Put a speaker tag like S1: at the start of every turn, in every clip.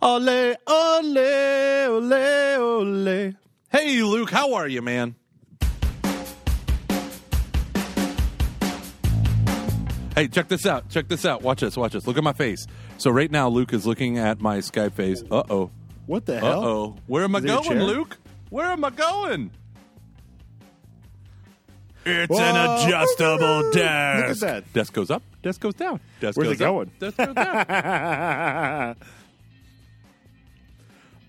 S1: Ole, ole, ole, ole. Hey, Luke, how are you, man? Hey, check this out. Check this out. Watch this. Watch this. Look at my face. So right now, Luke is looking at my Skype face. Uh oh.
S2: What the hell?
S1: Uh oh. Where am I
S2: Is it
S1: going. Luke? Where am I going? It's
S2: Whoa.
S1: an adjustable desk.
S2: Look at that.
S1: Desk goes up. Desk goes down. Desk
S2: Where's
S1: goes
S2: it
S1: up,
S2: going?
S1: Desk goes down.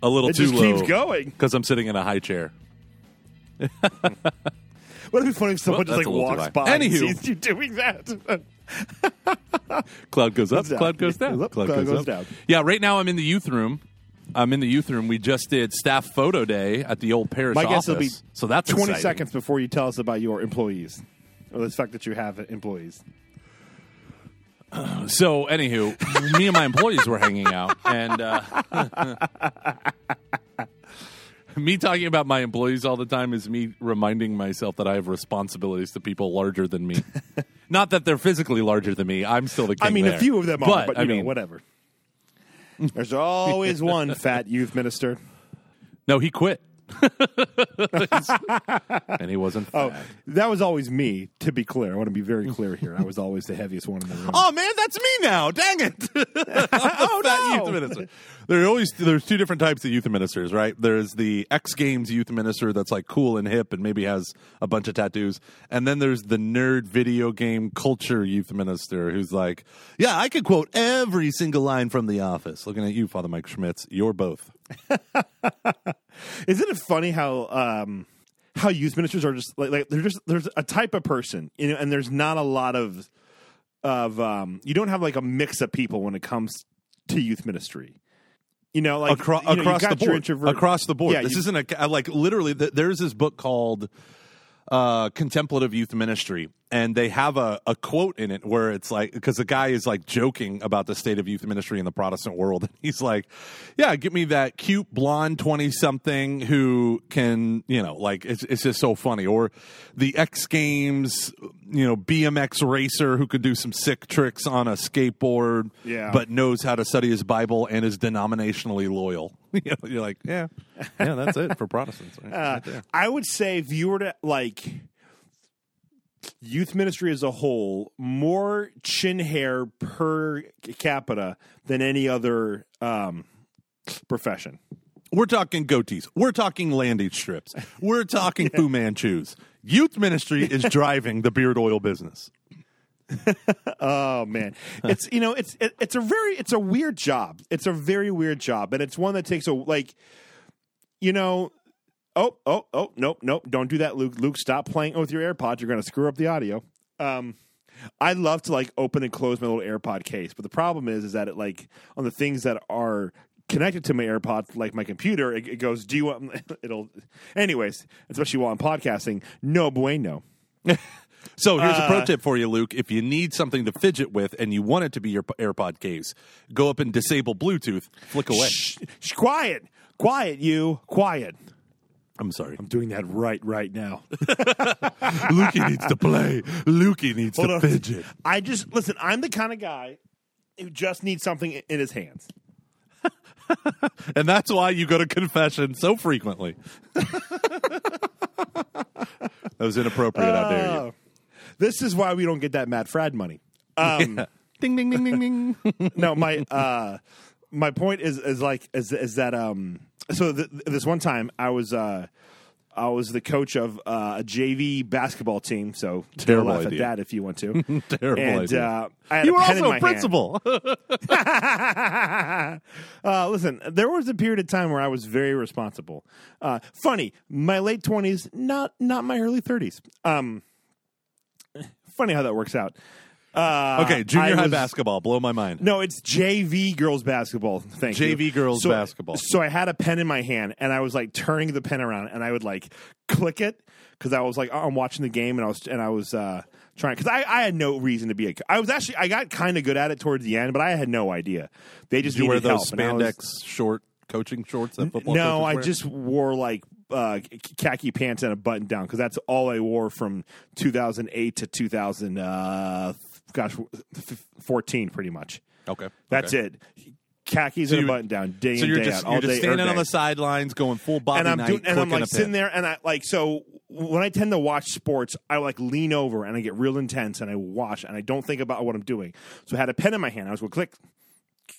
S1: A little
S2: it
S1: too
S2: just
S1: low.
S2: keeps going.
S1: because I'm sitting in a high chair.
S2: What Would it be funny if someone
S1: Well,
S2: just like
S1: a little
S2: walks by and
S1: Anywho.
S2: sees you doing that?
S1: Cloud goes up.
S2: Goes down.
S1: Cloud goes down.
S2: Goes up,
S1: Cloud goes,
S2: down.
S1: Yeah, right now I'm in the youth room. I'm in the youth room. We just did staff photo day at the old parish
S2: My
S1: office.
S2: guess be
S1: so that's
S2: 20
S1: exciting.
S2: seconds before you tell us about your employees. Or the fact that you have employees.
S1: So, anywho, me and my employees were hanging out, and uh, me talking about my employees all the time is me reminding myself that I have responsibilities to people larger than me. Not that they're physically larger than me. I'm still the king.
S2: I mean,
S1: there.
S2: a few of them are,
S1: but,
S2: but you
S1: I
S2: know,
S1: mean,
S2: whatever. There's always one fat youth minister.
S1: no, he quit, and he wasn't.
S2: Oh,
S1: fat.
S2: that was always me. To be clear, I want to be very clear here. I was always the heaviest one in the room.
S1: Oh man, that's me now. Dang it!
S2: oh
S1: Fat
S2: no!
S1: youth minister. There are always there's two different types of youth ministers, right? There's the X Games youth minister that's like cool and hip and maybe has a bunch of tattoos, and then there's the nerd video game culture youth minister who's like, yeah, I could quote every single line from The Office. Looking at you, Father Mike Schmitz, you're both.
S2: Isn't it funny how um, how youth ministers are just like, like they're just there's a type of person, you know, and there's not a lot of of um, you don't have like a mix of people when it comes to youth ministry. You know, like
S1: Acro-
S2: you know,
S1: across the board. Across the board.
S2: Yeah,
S1: this
S2: you-
S1: isn't a like literally. th- There's this book called uh, "Contemplative Youth Ministry," and they have a, a quote in it where it's like because the guy is like joking about the state of youth ministry in the Protestant world. And he's like, "Yeah, get me that cute blonde twenty something who can you know like it's it's just so funny." Or the X Games, you know, BMX racer who could do some sick tricks on a skateboard,
S2: Yeah.
S1: but knows how to study his Bible and is denominationally loyal. you know, you're like, yeah, yeah, that's it for Protestants. Right,
S2: Uh,
S1: right.
S2: I would say if you were to like youth ministry as a whole, more chin hair per capita than any other um, profession.
S1: We're talking goatees. We're talking landing strips. We're talking Fu Manchus. Youth ministry is driving the beard oil business.
S2: Oh man, it's you know it's it, it's a very it's a weird job. It's a very weird job, and it's one that takes a like, you know. Oh oh oh nope nope! Don't do that, Luke. Luke, stop playing with your AirPods. You're going to screw up the audio. Um, I love to like open and close my little AirPod case, but the problem is is that it like on the things that are connected to my AirPods, like my computer, it, it goes. Do you want? It'll. Anyways, especially while I'm podcasting, no bueno.
S1: So here's a
S2: Uh,
S1: pro tip for you, Luke. If you need something to fidget with and you want it to be your AirPod case, go up and disable Bluetooth, flick away.
S2: Shh, shh, quiet, quiet, you, quiet.
S1: I'm sorry.
S2: I'm doing that right right now.
S1: Lukey needs to play. Lukey needs
S2: Hold
S1: to
S2: on.
S1: fidget.
S2: I just listen. I'm the kind of guy who just needs something in his hands.
S1: And that's why you go to confession so frequently. that was inappropriate. Dare you?
S2: Oh. This is why we don't get that Matt Fradd money. Um,
S1: Ding, ding, ding, ding, ding.
S2: no, my uh, my point is is like is is that um. So th- this one time I was uh. I was the coach of uh, a JV basketball team, so
S1: Terrible
S2: laugh
S1: idea.
S2: at that if you want to.
S1: Terrible
S2: and
S1: idea.
S2: uh, I had
S1: you were also a principal.
S2: uh, listen, there was a period of time where I was very responsible. Uh, funny, my late twenties, not not my early thirties. Um, funny how that works out. Uh,
S1: okay, junior
S2: I
S1: high
S2: was-
S1: basketball. Blow my mind.
S2: No, it's JV girls basketball. Thank you.
S1: JV girls
S2: So-
S1: basketball.
S2: So I had a pen in my hand, and I was like turning the pen around, and I would like click it because I was like, oh, I'm watching the game, and I was and I was uh, trying because I, I had no reason to be a. I was actually I got kind of good at it towards the end, but I had no idea. They just
S1: Did you wear
S2: needed
S1: those
S2: help, and I was-
S1: spandex short coaching shorts that football
S2: no,
S1: coaches
S2: I
S1: wear?
S2: just wore like uh, khaki pants and a button down because that's all I wore from 2008 to 2000. Gosh, f- 14, pretty much.
S1: okay.
S2: That's
S1: okay.
S2: it. khakis
S1: So
S2: and a button down, day
S1: So
S2: in
S1: you're
S2: day
S1: just
S2: out, all day,
S1: standing on the sidelines, going full Bobby
S2: and I'm doing, and I'm like sitting there, and I like so when I tend to watch sports, I like lean over and I get real intense and I watch and I don't think about what I'm doing. So I had a pen in my hand. I was going click.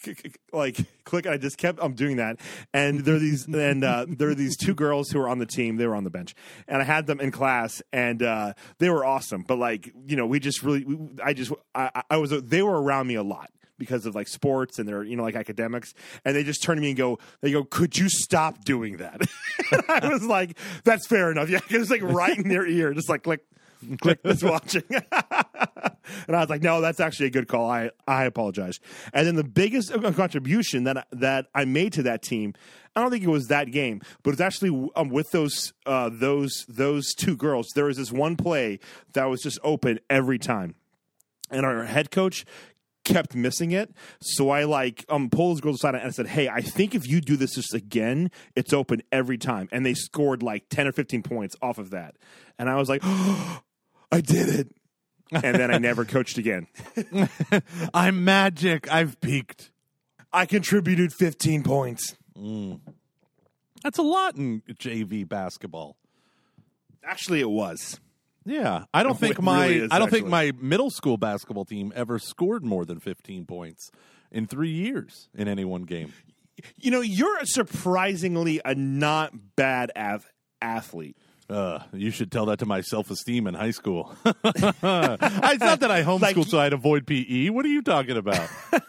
S2: Like click, I just kept. I'm doing that, and there are these, and uh, there are these two girls who are on the team. They were on the bench, and I had them in class, and uh, they were awesome. But like, you know, we just really, we, I just, I, I was, they were around me a lot because of like sports and their you know like academics and they just turn to me and go they go could you stop doing that i was like that's fair enough yeah it's like right in their ear just like click click that's watching and i was like no that's actually a good call i i apologize and then the biggest contribution that that i made to that team I don't think it was that game, but it's actually um, with those uh, those those two girls. There was this one play that was just open every time, and our head coach kept missing it. So I like um pulled those girls aside and I said, "Hey, I think if you do this just again, it's open every time." And they scored like ten or fifteen points off of that, and I was like, oh, "I did it." And then I never coached again.
S1: I'm magic. I've peaked.
S2: I contributed 15 points. Mm.
S1: That's a lot in JV basketball.
S2: Actually, it was.
S1: Yeah, I don't
S2: It
S1: think
S2: really
S1: my
S2: is,
S1: I don't think my middle school basketball team ever scored more than 15 points in 3 years in any one game.
S2: You know, you're surprisingly a not bad ath- athlete.
S1: Uh, you should tell that to my self-esteem in high school. it's not that I homeschooled
S2: Like-
S1: so I'd avoid PE. What are you talking about?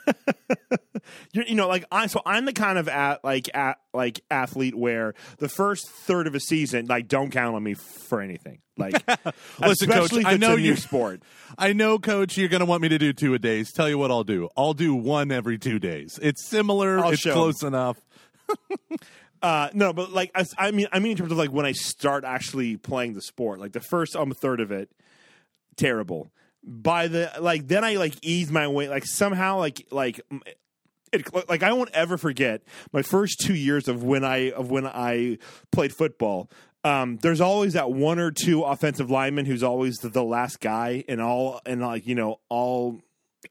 S2: You're, you know, like I so I'm the kind of at, like at, like athlete where the first third of a season, like, don't count on me for anything. Like,
S1: Listen, Coach, I know you-
S2: sport.
S1: I know, Coach, you're going to want me to do two a days. Tell you what I'll do. I'll do one every two days. It's similar.
S2: I'll
S1: it's close enough.
S2: Uh, no, but like I, I mean, I mean in terms of like when I start actually playing the sport, like the first um third of it, terrible. By the like, then I like ease my way. Like somehow, like like it, like I won't ever forget my first two years of when I of when I played football. Um, there's always that one or two offensive lineman who's always the, the last guy in all and like you know all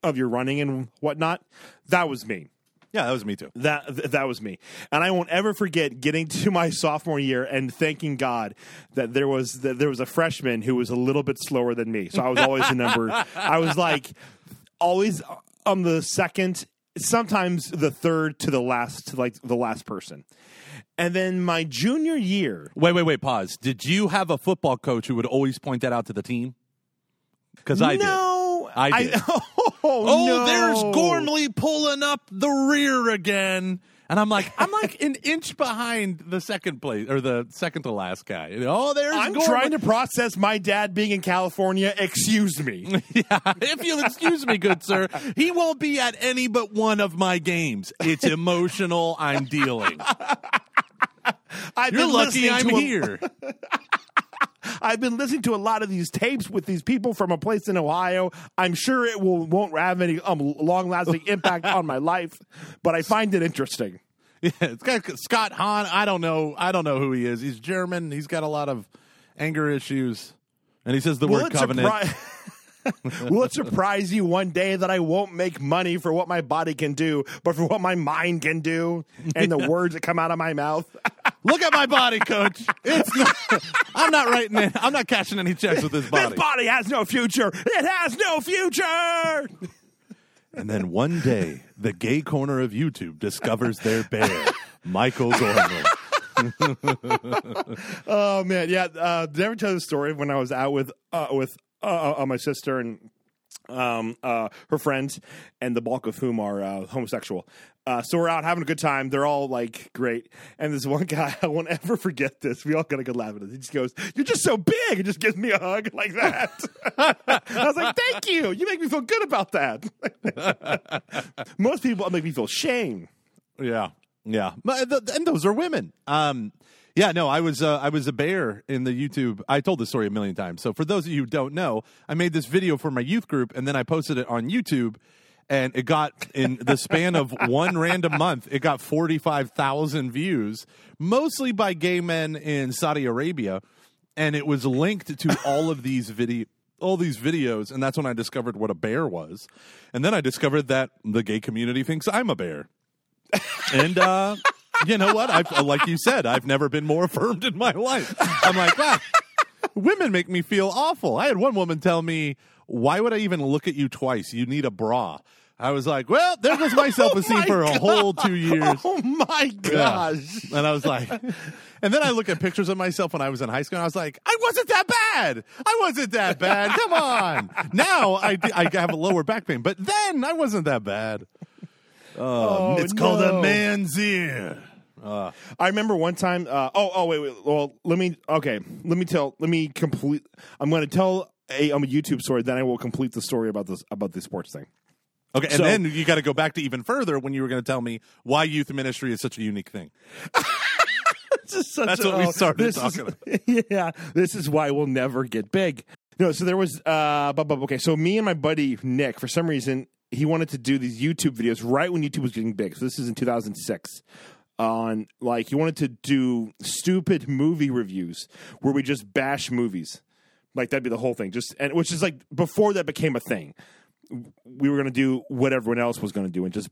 S2: of your running and whatnot. That was me.
S1: Yeah, that was me too.
S2: That th- that was me, and I won't ever forget getting to my sophomore year and thanking God that there was that there was a freshman who was a little bit slower than me. So I was always the number. I was like always uh, on the second, sometimes the third to the last to like the last person. And then my junior year,
S1: Wait, wait, wait. Pause. Did you have a football coach who would always point that out to the team? Because I did.
S2: no,
S1: I did.
S2: oh,
S1: Oh, oh,
S2: no.
S1: there's Gormley pulling up the rear again. And I'm like, I'm like an inch behind the second place or the second to last guy. Oh, there's
S2: I'm
S1: Gormley.
S2: trying to process my dad being in California. Excuse me.
S1: yeah, if you'll excuse me, good sir, he won't be at any but one of my games. It's emotional. I'm dealing.
S2: I've
S1: You're lucky I'm
S2: a-
S1: here.
S2: I've been listening to a lot of these tapes with these people from a place in Ohio. I'm sure it will won't have any um, long lasting impact on my life, but I find it interesting.
S1: Yeah, it's got Scott Hahn. I don't know. I don't know who he is. He's German. He's got a lot of anger issues, and he says the
S2: Will
S1: word covenant.
S2: surpri- Will it surprise you one day that I won't make money for what my body can do, but for what my mind can do and the words that come out of my mouth?
S1: Look at my body, coach. It's not, I'm not writing it. I'm not cashing any checks with this body.
S2: This body has no future. It has no future.
S1: And then one day, the gay corner of YouTube discovers their bear, Michael Gormley.
S2: Oh man, yeah. Uh, did I ever tell the story of when I was out with uh, with uh, uh, my sister and um, uh, her friends, and the bulk of whom are uh, homosexual. Uh, so we're out having a good time. They're all like great, and this one guy I won't ever forget this. We all got a good laugh at it. He just goes, "You're just so big," and just gives me a hug like that. I was like, "Thank you. You make me feel good about that." Most people make me feel shame.
S1: Yeah, yeah, and those are women. Um, yeah, no, I was uh, I was a bear in the YouTube. I told this story a million times. So for those of you who don't know, I made this video for my youth group, and then I posted it on YouTube. And it got in the span of one random month, it got forty five thousand views, mostly by gay men in Saudi Arabia, and it was linked to all of these video all these videos, and that's when I discovered what a bear was, and then I discovered that the gay community thinks I'm a bear. and uh, you know what? I've uh, like you said, I've never been more affirmed in my life. I'm like, wow, women make me feel awful. I had one woman tell me, "Why would I even look at you twice? You need a bra." I was like, well, there goes my oh self esteem
S2: my
S1: for a whole two years.
S2: Oh my
S1: Yeah.
S2: gosh.
S1: And I was like, and then I look at pictures of myself when I was in high school, and I was like, I wasn't that bad. I wasn't that bad. Come on. Now I, I have a lower back pain, but then I wasn't that bad.
S2: Um, oh,
S1: it's called a man's ear.
S2: I remember one time. Uh, oh, oh, wait, wait. Well, let me. Okay, let me tell. Let me complete. I'm going to tell a, um, a YouTube story. Then I will complete the story about this about the sports thing.
S1: Okay, and
S2: So-
S1: then you got to go back to even further when you were going to tell me why youth ministry is such a unique thing. That's what we started
S2: this
S1: talking
S2: is, Yeah, this is why we'll never get big. No, so there was. Uh, bu- bu- okay, so me and my buddy Nick, for some reason, he wanted to do these YouTube videos right when YouTube was getting big. So this is in 2006. On like he wanted to do stupid movie reviews where we just bash movies, like that'd be the whole thing. Just and which is like before that became a thing we were going to do what everyone else was going to do and just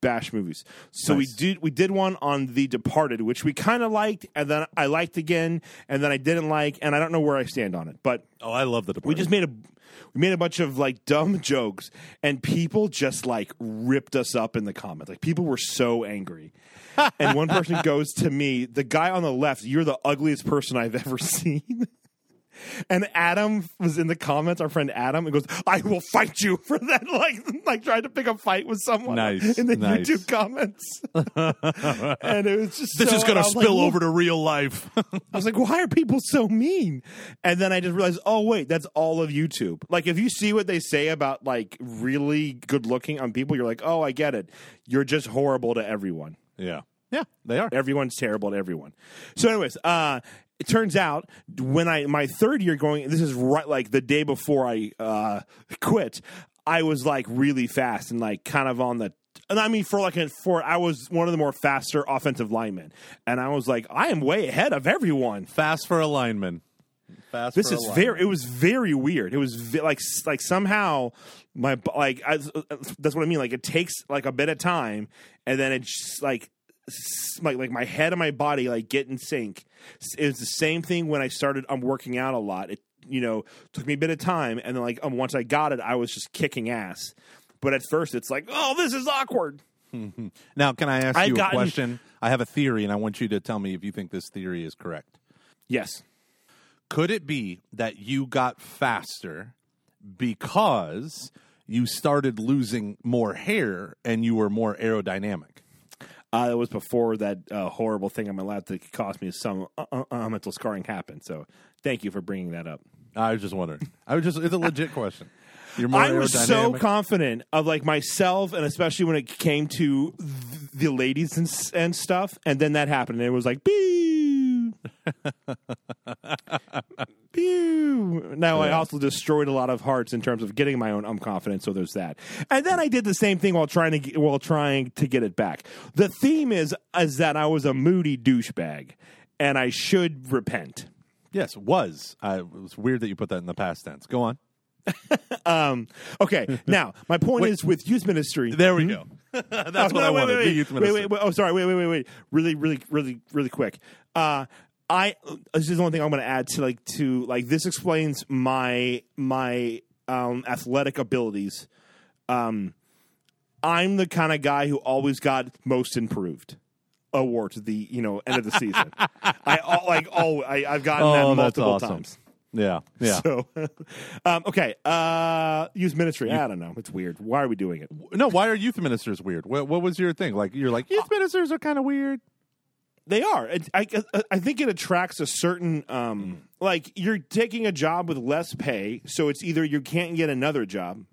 S2: bash movies. So we did we did one on The Departed, which we kind of liked, and then I liked again, and then I didn't like, and I don't know where I stand on it. But
S1: Oh, I love the Departed.
S2: we just made a we made a bunch of like dumb jokes, and people just like ripped us up in the comments. Like people were so angry. and one person goes to me, the guy on the left, you're the ugliest person I've ever seen. And Adam was in the comments, our friend Adam, and goes, I will fight you for that. Like, like trying to pick a fight with someone
S1: Nice,
S2: in the
S1: nice.
S2: YouTube comments. and it was just
S1: this
S2: so-
S1: is gonna
S2: was like,
S1: spill over to real life.
S2: I was like, why are people so mean? And then I just realized, oh wait, that's all of YouTube. Like if you see what they say about like really good looking on people, you're like, oh, I get it. You're just horrible to everyone.
S1: yeah, yeah, they are.
S2: Everyone's terrible to everyone. So, anyways, uh, it turns out when I my third year going, this is right like the day before I uh, quit. I was like really fast and like kind of on the. And I mean, for like a, for I was one of the more faster offensive linemen, and I was like, I am way ahead of everyone.
S1: Fast for a lineman. Fast.
S2: This
S1: for a
S2: is very. It was very weird. It was ve- like like somehow my like I, that's what I mean. Like it takes like a bit of time, and then it's like like like my head and my body like get in sync. It was the same thing when I started. I'm working out a lot. It you know took me a bit of time, and then like um, once I got it, I was just kicking ass. But at first, it's like, oh, this is awkward.
S1: Now, can I ask
S2: I've
S1: you a
S2: gotten-
S1: question? I have a theory, and I want you to tell me if you think this theory is correct.
S2: Yes.
S1: Could it be that you got faster because you started losing more hair and you were more aerodynamic?
S2: Uh, it was before that uh, horrible thing on my lap that cost me some uh, uh, uh, mental scarring happened. So thank you for bringing that up.
S1: I was just wondering. I was just—it's a legit question.
S2: I was so confident of like myself, and especially when it came to th- the ladies and and stuff. And then that happened, and it was like, pew, pew. Now I also destroyed a lot of hearts in terms of getting my own um, confidence. So there's that. And then I did the same thing while trying to get, while trying to get it back. The theme is is that I was a moody douchebag, and I should repent.
S1: yes, was. I, it was weird that you put that in the past tense. Go on.
S2: Um, okay, now my point is with youth ministry.
S1: There we go. That's
S2: Oh,
S1: what I wanted. The youth
S2: wait,
S1: minister.
S2: wait, wait, Oh, sorry. Wait, wait, wait, wait. Really, really, really, really quick. Uh, I this is the only thing I'm going to add to like to like this explains my my um, athletic abilities. Um, I'm the kind of guy who always got most improved award at the you know end of the season. I all, like oh I, I've gotten
S1: Oh,
S2: that multiple
S1: awesome.
S2: times.
S1: Yeah, yeah.
S2: So, um, okay, uh, youth ministry. I don't know. It's weird. Why are we doing it?
S1: no, why are youth ministers weird? What, what was your thing? Like you're like youth ministers are kind of weird.
S2: They are. It, I, I think it attracts a certain um, like you're taking a job with less pay, so it's either you can't get another job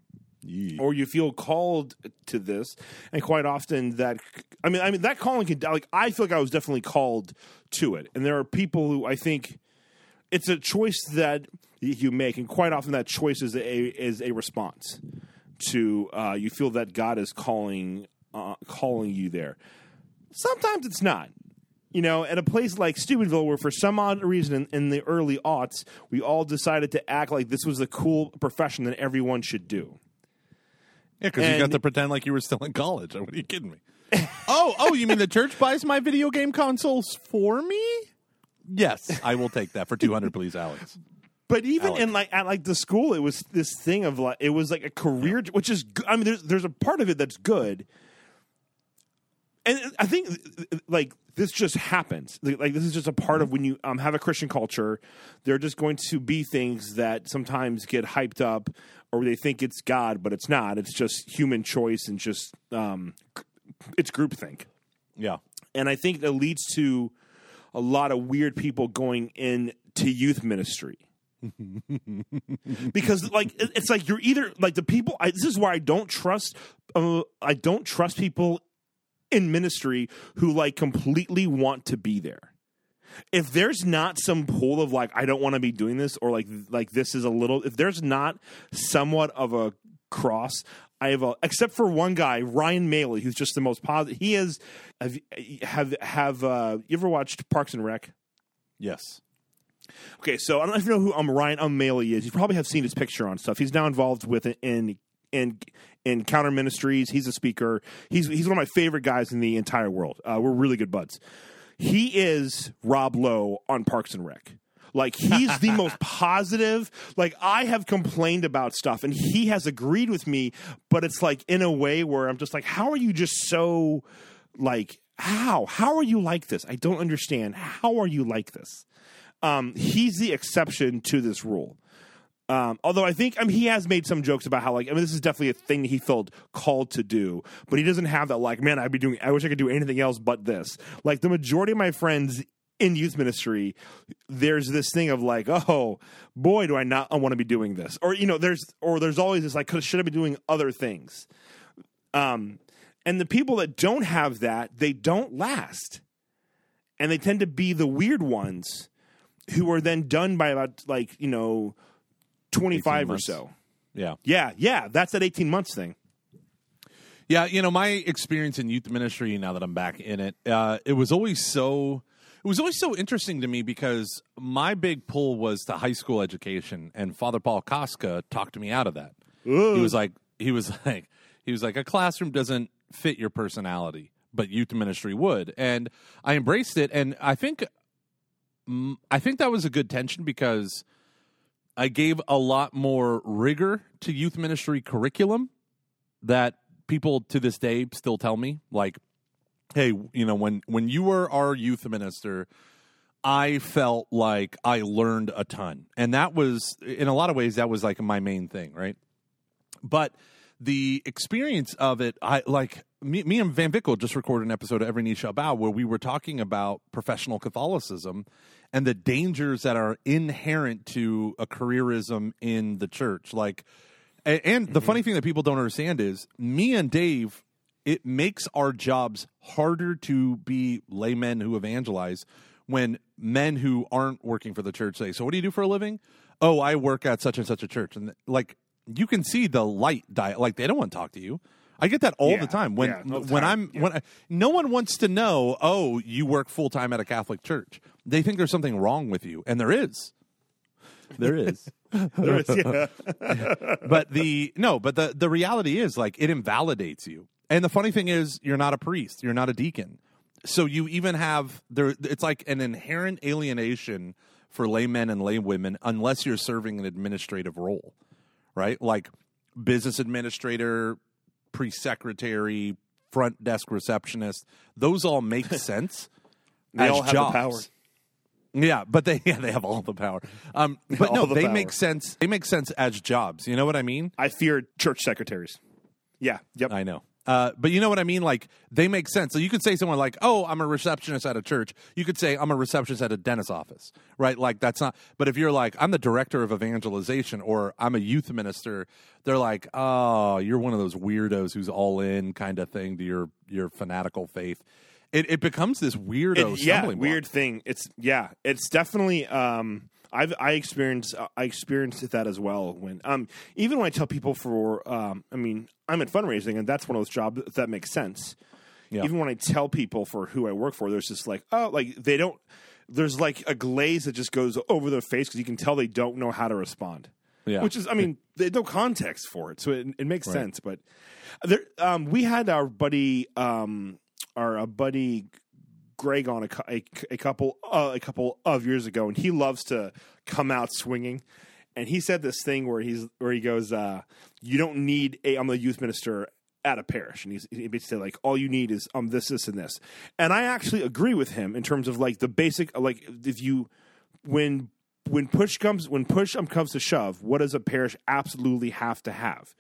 S2: or you feel called to this, and quite often that I mean I mean that calling can like I feel like I was definitely called to it, and there are people who I think it's a choice that you make, and quite often that choice is a is a response to uh, you feel that God is calling uh, calling you there. Sometimes it's not. You know, at a place like Steubenville, where for some odd reason in, in the early aughts, we all decided to act like this was a cool profession that everyone should do.
S1: Yeah, because you got to pretend like you were still in college. What are you kidding me? oh, oh, you mean the church buys my video game consoles for me? Yes, I will take that for two hundred, please, Alex.
S2: But even in like at like the school, it was this thing of like it was like a career, which is I mean, there's there's a part of it that's good, and I think like this just happens. Like this is just a part of when you um, have a Christian culture. There are just going to be things that sometimes get hyped up, or they think it's God, but it's not. It's just human choice and just um, it's groupthink
S1: Yeah,
S2: and I think that leads to a lot of weird people going in to youth ministry. because like it's like you're either like the people I, this is why I don't trust uh, I don't trust people in ministry who like completely want to be there. If there's not some pool of like I don't want to be doing this or like like this is a little if there's not somewhat of a cross I have a except for one guy Ryan Maley who's just the most positive he is have have have uh you ever watched Parks and Rec
S1: yes,
S2: Okay, so I don't know if you know who um, Ryan O'Malley is. You probably have seen his picture on stuff. He's now involved with it in in in Counter Ministries. He's a speaker. He's he's one of my favorite guys in the entire world. Uh, we're really good buds. He is Rob Lowe on Parks and Rec. Like he's the most positive. Like I have complained about stuff, and he has agreed with me. But it's like in a way where I'm just like, how are you just so like how how are you like this? I don't understand. How are you like this? um, he's the exception to this rule. Um, although I think I mean he has made some jokes about how like I mean this is definitely a thing he felt called to do, but he doesn't have that like man I'd be doing I wish I could do anything else but this. Like the majority of my friends in youth ministry, there's this thing of like oh boy do I not want to be doing this or you know there's or there's always this like should I be doing other things. Um, and the people that don't have that they don't last, and they tend to be the weird ones who are then done by about like you know 25 or so
S1: yeah.
S2: yeah yeah that's that 18 months thing
S1: Yeah, you know, my experience in youth ministry now that I'm back in it, uh, it was always so it was always so interesting to me because my big pull was to high school education and Father Paul Koska talked me out of that. He was like he was like he was like a classroom doesn't fit your personality, but youth ministry would. And I embraced it and I think mm, I think that was a good tension because I gave a lot more rigor to youth ministry curriculum that people to this day still tell me like hey you know when when you were our youth minister i felt like i learned a ton. And that was in a lot of ways that was like my main thing right? But the experience of it i like me, me and VanVickle just recorded an episode of every knee shall bow where we were talking about professional catholicism and the dangers that are inherent to a careerism in the church like and, and the mm-hmm. funny thing that people don't understand is me and Dave, it makes our jobs harder to be laymen who evangelize when men who aren't working for the church say, So what do you do for a living? Oh, I work at such and such a church. And like you can see the light diet like they don't want to talk to you. I get that all
S2: Yeah,
S1: the time. When
S2: yeah, the
S1: when
S2: time,
S1: I'm when I, no one wants to know, oh, you work full time at a Catholic church. They think there's something wrong with you, and there is. There is.
S2: There is- yeah.
S1: but the no, but the the reality is like it invalidates you. And the funny thing is, you're not a priest, you're not a deacon, so you even have there. It's like an inherent alienation for laymen and laywomen unless you're serving an administrative role, right? Like business administrator, priest secretary, front desk receptionist. Those all make sense.
S2: They
S1: as
S2: all have the power.
S1: Yeah, but they yeah they have all the power. Um, but no,
S2: the
S1: they
S2: power.
S1: make sense. They make sense as jobs. You know what I mean?
S2: I fear church secretaries. Yeah. Yep.
S1: I know. Uh, but you know what I mean? Like they make sense. So you could say someone like, "Oh, I'm a receptionist at a church." You could say, "I'm a receptionist at a dentist's office." Right? Like that's not. But if you're like, "I'm the director of evangelization," or "I'm a youth minister," they're like, "Oh, you're one of those weirdos who's all in kind of thing to your your fanatical faith." It it becomes this weirdo.
S2: It- yeah,
S1: stumbling block.
S2: weird thing. It's yeah, it's definitely. Um, I've I experienced I experienced that as well. When um, even when I tell people for um, I mean, I'm at fundraising, and that's one of those jobs that makes sense.
S1: Yeah.
S2: Even when I tell people for who I work for, there's just like oh, like they don't. There's like a glaze that just goes over their face because you can tell they don't know how to respond.
S1: Yeah.
S2: which is, I mean, there's no context for it, so it, it makes
S1: Right.
S2: sense. But there, um, we had our buddy, um, our uh, buddy Greg on a, a, a couple uh, a couple of years ago, and he loves to come out swinging. And he said this thing where he's where he goes, uh, "You don't need a. I'm the youth minister at a parish, and he's he basically said like all you need is um this this and this." And I actually agree with him in terms of like the basic like if you when when push comes when push um, comes to shove, what does a parish absolutely have to have?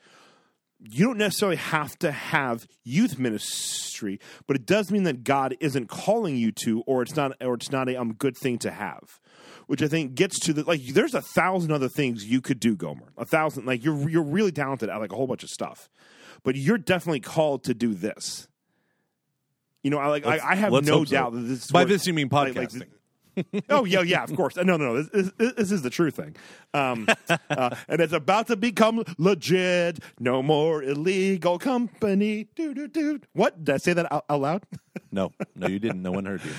S2: You don't necessarily have to have youth ministry, but it does mean that God isn't calling you to, or it's not, or it's not a um, good thing to have. Which I think gets to the like. There's a thousand other things you could do, Gomer. A thousand, like you're you're really talented at like a whole bunch of stuff, but you're definitely called to do this. You know, I like. I, I have no
S1: so.
S2: doubt that this. Is
S1: By this you mean
S2: like-
S1: podcasting.
S2: like- oh yeah, yeah, of course. No, no, no. This, this, this is the true thing, um, uh, and it's about to become legit. No more illegal company. Do do do. What did I say that out, out loud?
S1: no, no, you didn't. No one heard you.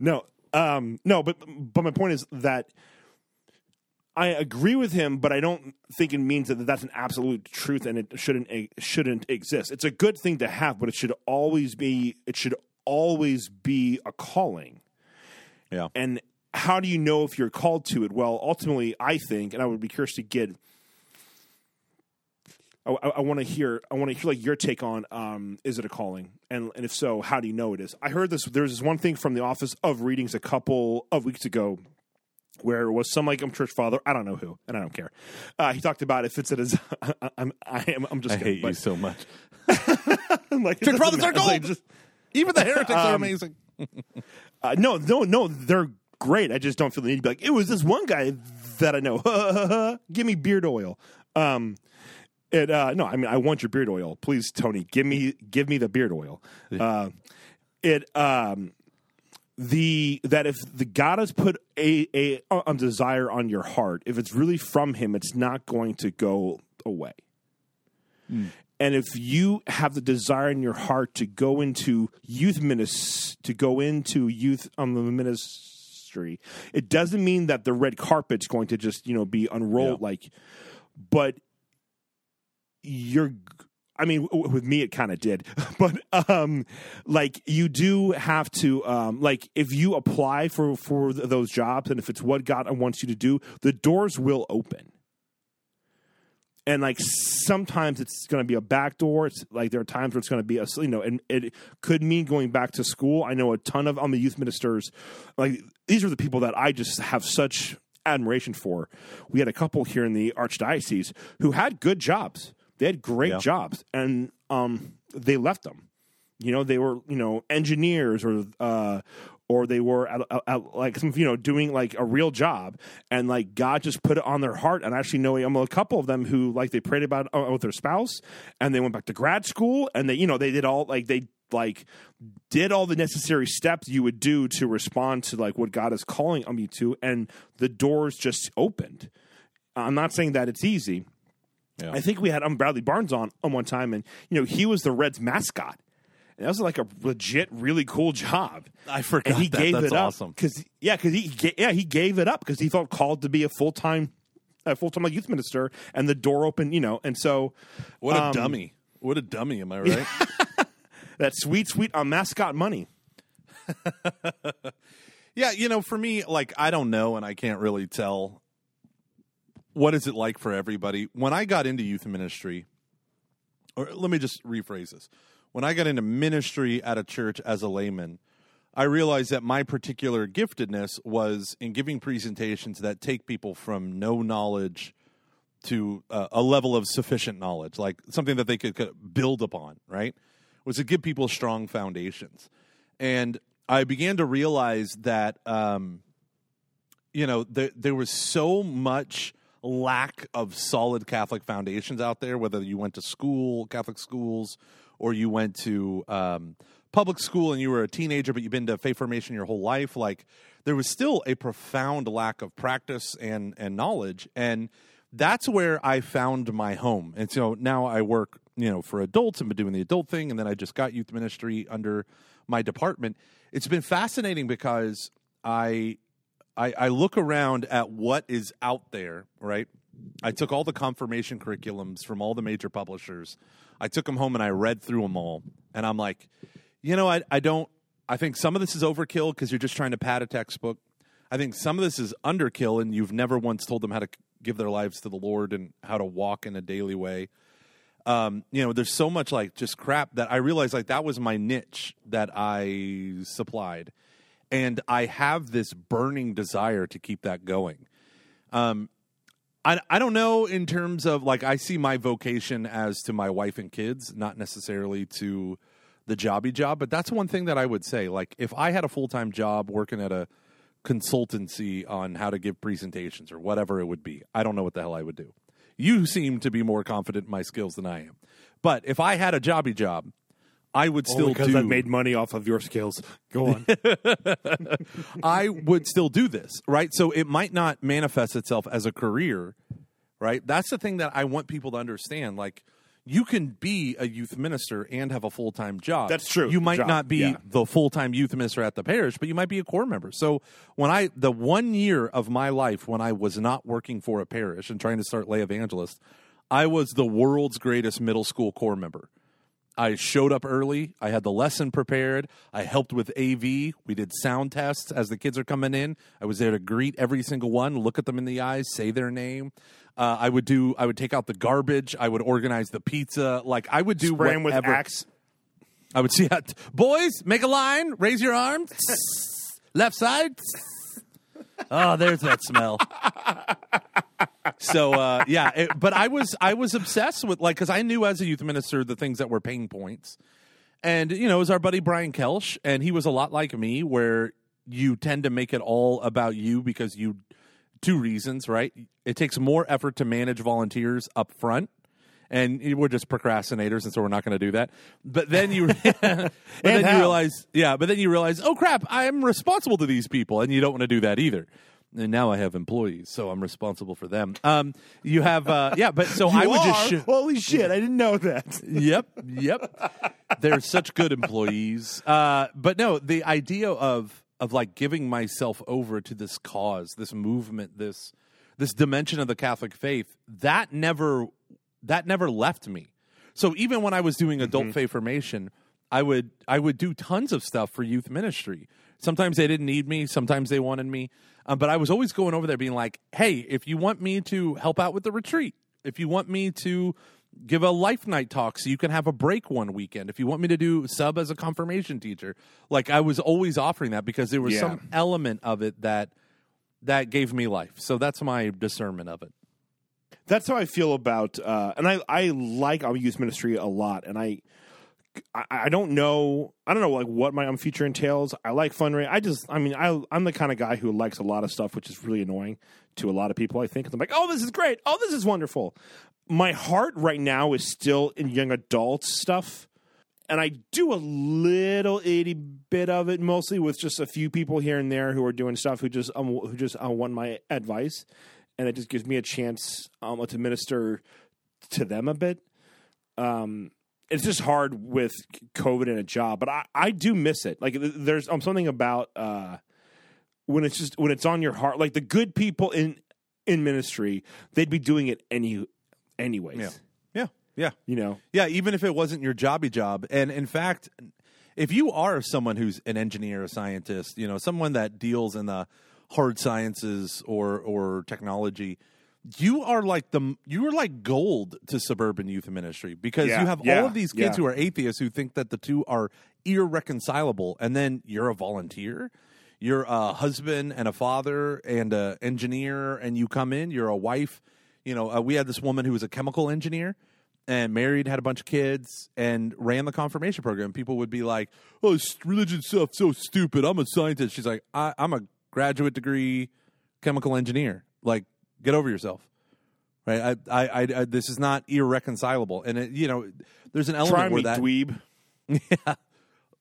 S2: no, um, no. But but my point is that I agree with him, but I don't think it means that that's an absolute truth and it shouldn't it shouldn't exist. It's a good thing to have, but it should always be it should always be a calling.
S1: Yeah.
S2: And how do you know if you're called to it? Well, ultimately, I think, and I would be curious to get. I, I, want to hear. I want to hear like your take on. Um, is it a calling? And and if so, how do you know it is? I heard this. There's this one thing from the Office of Readings a couple of weeks ago, where it was some like um, church father. I don't know who, and I don't care. Uh, he talked about if it's it is. I'm I am I'm just
S1: I
S2: kidding,
S1: hate
S2: but-
S1: you so much.
S2: I'm like,
S1: Church fathers are
S2: matter. Like,
S1: gold!
S2: just-
S1: Even the heretics are
S2: Um,
S1: amazing.
S2: Uh, no, no, no, they're great. I just don't feel the need to be like, it was this one guy that I know. give me beard oil. Um, it, uh, no, I mean, I want your beard oil. Please, Tony, give me, give me the beard oil. Uh, it, um, the that if the God has put a a, a desire on your heart, if it's really from Him, it's not going to go away. And if you have the desire in your heart to go into youth ministry, to go into youth um, ministry, it doesn't mean that the red carpet's going to just you know be unrolled
S1: Yeah.
S2: like, but you're. I mean, with me, it kind of did, but um, like you do have to um, like if you apply for for those jobs, and if it's what God wants you to do, the doors will open and like sometimes it's going to be a back door. It's like there are times where it's going to be a you know, and it could mean going back to school. I know a ton of on the youth ministers, like these are the people that I just have such admiration for. We had a couple here in the archdiocese who had good jobs. They had great
S1: Yeah.
S2: jobs, and um, they left them. You know, they were you know engineers or uh, or they were at, at, at, like some you know doing like a real job, and like God just put it on their heart. And I actually know a couple of them who like they prayed about it uh, with their spouse, and they went back to grad school, and they you know they did all like they like did all the necessary steps you would do to respond to like what God is calling on you to, and the doors just opened. I'm not saying that it's easy.
S1: Yeah.
S2: I think we had um, Bradley Barnes on on one time, and you know he was the Reds mascot. And that was like a legit, really cool job.
S1: I forgot
S2: And he
S1: that.
S2: gave
S1: That's
S2: it up
S1: awesome.
S2: because yeah, because he yeah he gave it up because he felt called to be a full time a full time youth minister, and the door opened, you know, and so
S1: What a
S2: um,
S1: dummy. What a dummy, am I right?
S2: that sweet, sweet uh, mascot money.
S1: Yeah, you know, for me, like I don't know, and I can't really tell what is it like for everybody. When I got into youth ministry, or let me just rephrase this: when I got into ministry at a church as a layman, I realized that my particular giftedness was in giving presentations that take people from no knowledge to uh, a level of sufficient knowledge, like something that they could, could build upon, right? Was to give people strong foundations. And I began to realize that, um, you know, there, there was so much lack of solid Catholic foundations out there, whether you went to school, Catholic schools, or you went to um, public school and you were a teenager, but you've been to faith formation your whole life. Like, there was still a profound lack of practice and, and knowledge. And that's where I found my home. And so now I work, you know, for adults and been doing the adult thing. And then I just got youth ministry under my department. It's been fascinating because I, I, I look around at what is out there, right? I took all the confirmation curriculums from all the major publishers. I took them home and I read through them all. And I'm like, you know, I, I don't, I think some of this is overkill because you're just trying to pad a textbook. I think some of this is underkill and you've never once told them how to give their lives to the Lord and how to walk in a daily way. Um, you know, there's so much like just crap that I realized like that was my niche that I supplied. And I have this burning desire to keep that going. Um, I, I don't know in terms of like I see my vocation as to my wife and kids, not necessarily to the jobby job, but that's one thing that I would say. Like if I had a full time job working at a consultancy on how to give presentations or whatever it would be, I don't know what the hell I would do. You seem to be more confident in my skills than I am. But if I had a jobby job, I would still
S2: because
S1: do
S2: I've made money off of your skills. Go on.
S1: I would still do this, right? So it might not manifest itself as a career, right? That's the thing that I want people to understand. Like, you can be a youth minister and have a full time job.
S2: That's true.
S1: You might
S2: Job,
S1: not be
S2: yeah.
S1: the full time youth minister at the parish, but you might be a core member. So when I, the one year of my life when I was not working for a parish and trying to start lay evangelist, I was the world's greatest middle school core member. I showed up early. I had the lesson prepared. I helped with AV. We did sound tests as the kids are coming in. I was there to greet every single one, look at them in the eyes, say their name. Uh, I would do. I would take out the garbage. I would organize the pizza. Like I would do
S2: Spray 'em with axe.
S1: I would see that. Boys, make a line. Raise your arms. Left side. Oh, there's that smell. So uh, yeah, it, but I was I was obsessed with like because I knew as a youth minister the things that were pain points, and you know it was our buddy Brian Kelsch, and he was a lot like me, where you tend to make it all about you because you two reasons, right? It takes more effort to manage volunteers up front. And we're just procrastinators, and so we're not going to do that. But then you, but then you realize, yeah. But then you realize, oh crap, I'm responsible to these people, and you don't want to do that either. And now I have employees, so I'm responsible for them. Um, you have, uh, yeah. But so I would just, sh-
S2: Holy shit! I didn't know that.
S1: yep, yep. They're such good employees. Uh, but no, the idea of of like giving myself over to this cause, this movement, this this dimension of the Catholic faith, that never that never left me. So even when I was doing adult faith formation, I would I would do tons of stuff for youth ministry. Sometimes they didn't need me, sometimes they wanted me, um, but I was always going over there being like, "Hey, if you want me to help out with the retreat, if you want me to give a life night talk so you can have a break one weekend, if you want me to do sub as a confirmation teacher, like I was always offering that because there was
S2: Yeah.
S1: some element of it that that gave me life. So that's my discernment of it.
S2: That's how I feel about, uh, and I I like our youth ministry a lot, and I. I, I don't know. I don't know like what my um, future entails. I like fundraising. I just, I mean, I, I'm the kind of guy who likes a lot of stuff, which is really annoying to a lot of people. I think I'm like, oh, this is great. Oh, this is wonderful. My heart right now is still in young adult stuff, and I do a little itty bit of it, mostly with just a few people here and there who are doing stuff who just um, who just uh, want my advice, and it just gives me a chance um, to minister to them a bit. Um, it's just hard with COVID and a job, but I, I do miss it. Like there's um, something about uh, when it's just when it's on your heart. Like the good people in in ministry, they'd be doing it any anyways.
S1: Yeah. Yeah. Yeah.
S2: You know,
S1: Yeah, even if it wasn't your jobby job. And in fact, if you are someone who's an engineer, a scientist, you know, someone that deals in the hard sciences or or technology, you are like the you are like gold to suburban youth ministry because
S2: Yeah,
S1: you have
S2: yeah,
S1: all of these kids
S2: yeah.
S1: who are atheists who think that the two are irreconcilable. And then you're a volunteer you're a husband and a father and a engineer and you come in you're a wife. You know uh, we had this woman who was a chemical engineer and married had a bunch of kids and ran the confirmation program. People would be like oh religion stuff so stupid. I'm a scientist. She's like I, i'm a graduate degree chemical engineer. Like get over yourself right? I, I, I, I this is not irreconcilable. And it, you know there's an element
S2: try
S1: where
S2: me,
S1: that
S2: dweeb.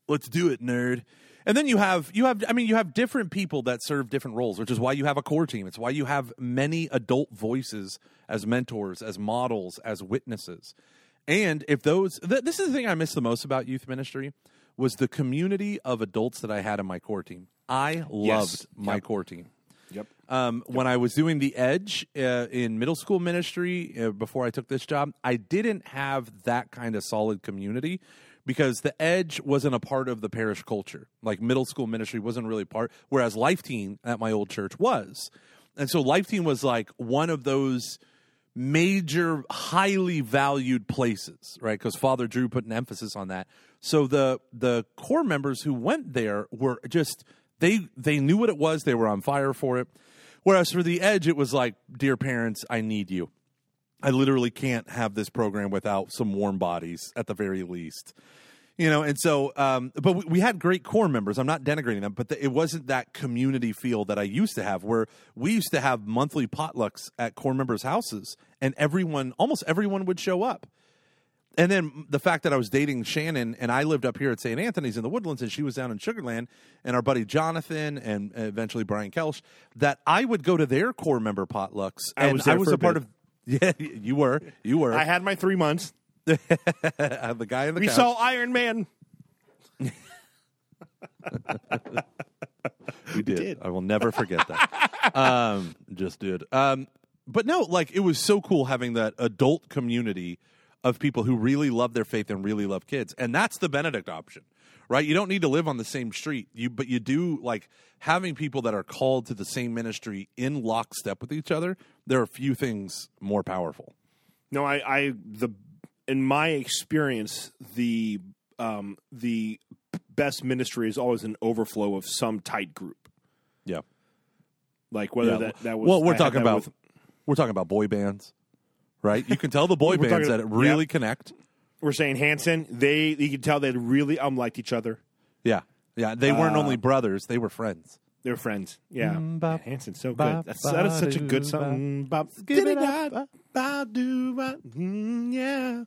S1: let's do it nerd. And then you have you have i mean you have different people that serve different roles which is why you have a core team. It's why you have many adult voices as mentors as models as witnesses. And if those th- this is the thing i miss the most about youth ministry was the community of adults that i had in my core team. I loved my
S2: Yep.
S1: core team. Um, when I was doing the Edge uh, in middle school ministry uh, before I took this job, I didn't have that kind of solid community because the Edge wasn't a part of the parish culture. Like middle school ministry wasn't really part, whereas Life Teen at my old church was. And so Life Teen was like one of those major, highly valued places, right? Because Father Drew put an emphasis on that. So the the core members who went there were just they they knew what it was. They were on fire for it. Whereas for the Edge, it was like, dear parents, I need you. I literally can't have this program without some warm bodies at the very least. You know, and so, um, but we, we had great core members. I'm not denigrating them, but the, it wasn't that community feel that I used to have, where we used to have monthly potlucks at core members' houses, and everyone, almost everyone, would show up. And then the fact that I was dating Shannon and I lived up here at St. Anthony's in the Woodlands and she was down in Sugar Land and our buddy Jonathan and eventually Brian Kelch, that I would go to their core member potlucks.
S2: I was
S1: I was a
S2: a
S1: part of. Yeah, you were. You were.
S2: I had my three months.
S1: the guy in the
S2: We
S1: couch.
S2: saw Iron Man.
S1: We did.
S2: did.
S1: I will never forget that. um, just did. Um, but no, like it was so cool having that adult community of people who really love their faith and really love kids, and that's the Benedict option, right? You don't need to live on the same street, you but you do like having people that are called to the same ministry in lockstep with each other. There are a few things more powerful.
S2: No, I, I the in my experience, the um, the best ministry is always an overflow of some tight group.
S1: Yeah.
S2: Like whether
S1: Yeah.
S2: that that was
S1: well, we're
S2: I
S1: talking about
S2: with-
S1: we're talking about boy bands, right? You can tell the boy
S2: We're
S1: bands
S2: talking-
S1: that really
S2: yep.
S1: connect.
S2: we're saying Hanson. They you can tell they really unliked each other.
S1: Yeah, yeah. They weren't
S2: Uh,
S1: only brothers; they were friends.
S2: They were friends. Yeah,
S1: Mm, bop,
S2: Hanson's so
S1: bop,
S2: good. That's, that is such a good
S1: ba-do,
S2: song. Bop,
S1: Give it up.
S2: ba-do, ba- mm, yeah,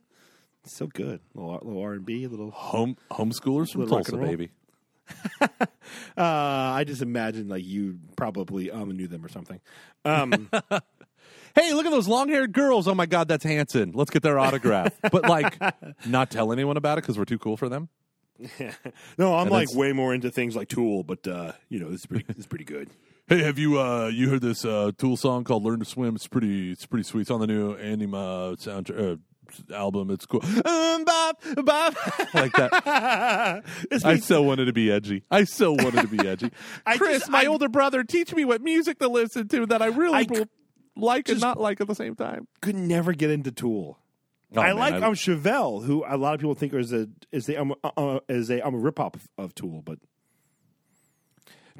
S2: so good. Little little R and B, little.
S1: Home homeschoolers from
S2: Little rock
S1: Tulsa,
S2: and roll.
S1: baby.
S2: Uh, I just imagine like you probably um knew them or something. Um,
S1: Hey, look at those long-haired girls! Oh my God, that's Hanson. Let's get their autograph. but like, not tell anyone about it because we're too cool for them.
S2: no, I'm
S1: And
S2: like
S1: it's-
S2: way more into things like Tool, but uh, you know this is pretty this is pretty good.
S1: Hey, have you uh you heard this uh Tool song called "Learn to Swim"? It's pretty it's pretty sweet. It's on the new Ænima soundtrack. Uh, album it's cool um, bop, bop. like that I so wanted to be edgy. I so wanted to be edgy. Chris,
S2: just-
S1: my
S2: I-
S1: older brother, teach me what music to listen to that I really
S2: I
S1: will like and not like at the same time.
S2: could never get into Tool.
S1: Oh,
S2: I
S1: man,
S2: like
S1: I-
S2: um Chevelle, who a lot of people think is a is the um, uh, uh, is a um, a rip off of Tool, but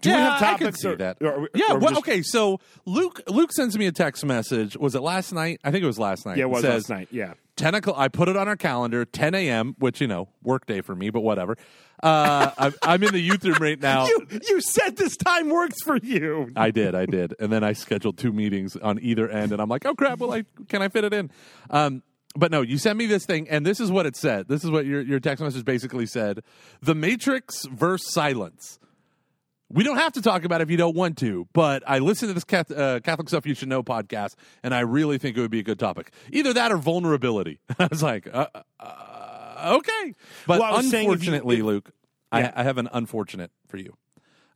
S2: do
S1: yeah,
S2: we have
S1: I can
S2: topics?
S1: see
S2: or,
S1: that.
S2: or- or
S1: yeah.
S2: we
S1: Well,
S2: just-
S1: okay. So Luke Luke sends me a text message. Was it last night? I think it was last night.
S2: Yeah, it was
S1: says,
S2: last night. Yeah,
S1: Ten o'clock. I put it on our calendar. Ten a.m. Which you know, work day for me, but whatever. Uh, I'm, I'm in the youth room right now.
S2: you you said this time works for you.
S1: I did, I did, and then I scheduled two meetings on either end, and I'm like, oh crap, well, I can I fit it in? Um, but no, you sent me this thing, and this is what it said. This is what your your text message basically said: The Matrix versus Silence. We don't have to talk about it if you don't want to, but I listened to this Catholic, uh, Catholic Stuff You Should Know podcast, and I really think it would be a good topic. Either that or vulnerability. I was like, uh, uh, okay. But
S2: Well, I was saying if you-
S1: unfortunately,
S2: if-
S1: Luke, I, I have an unfortunate for you.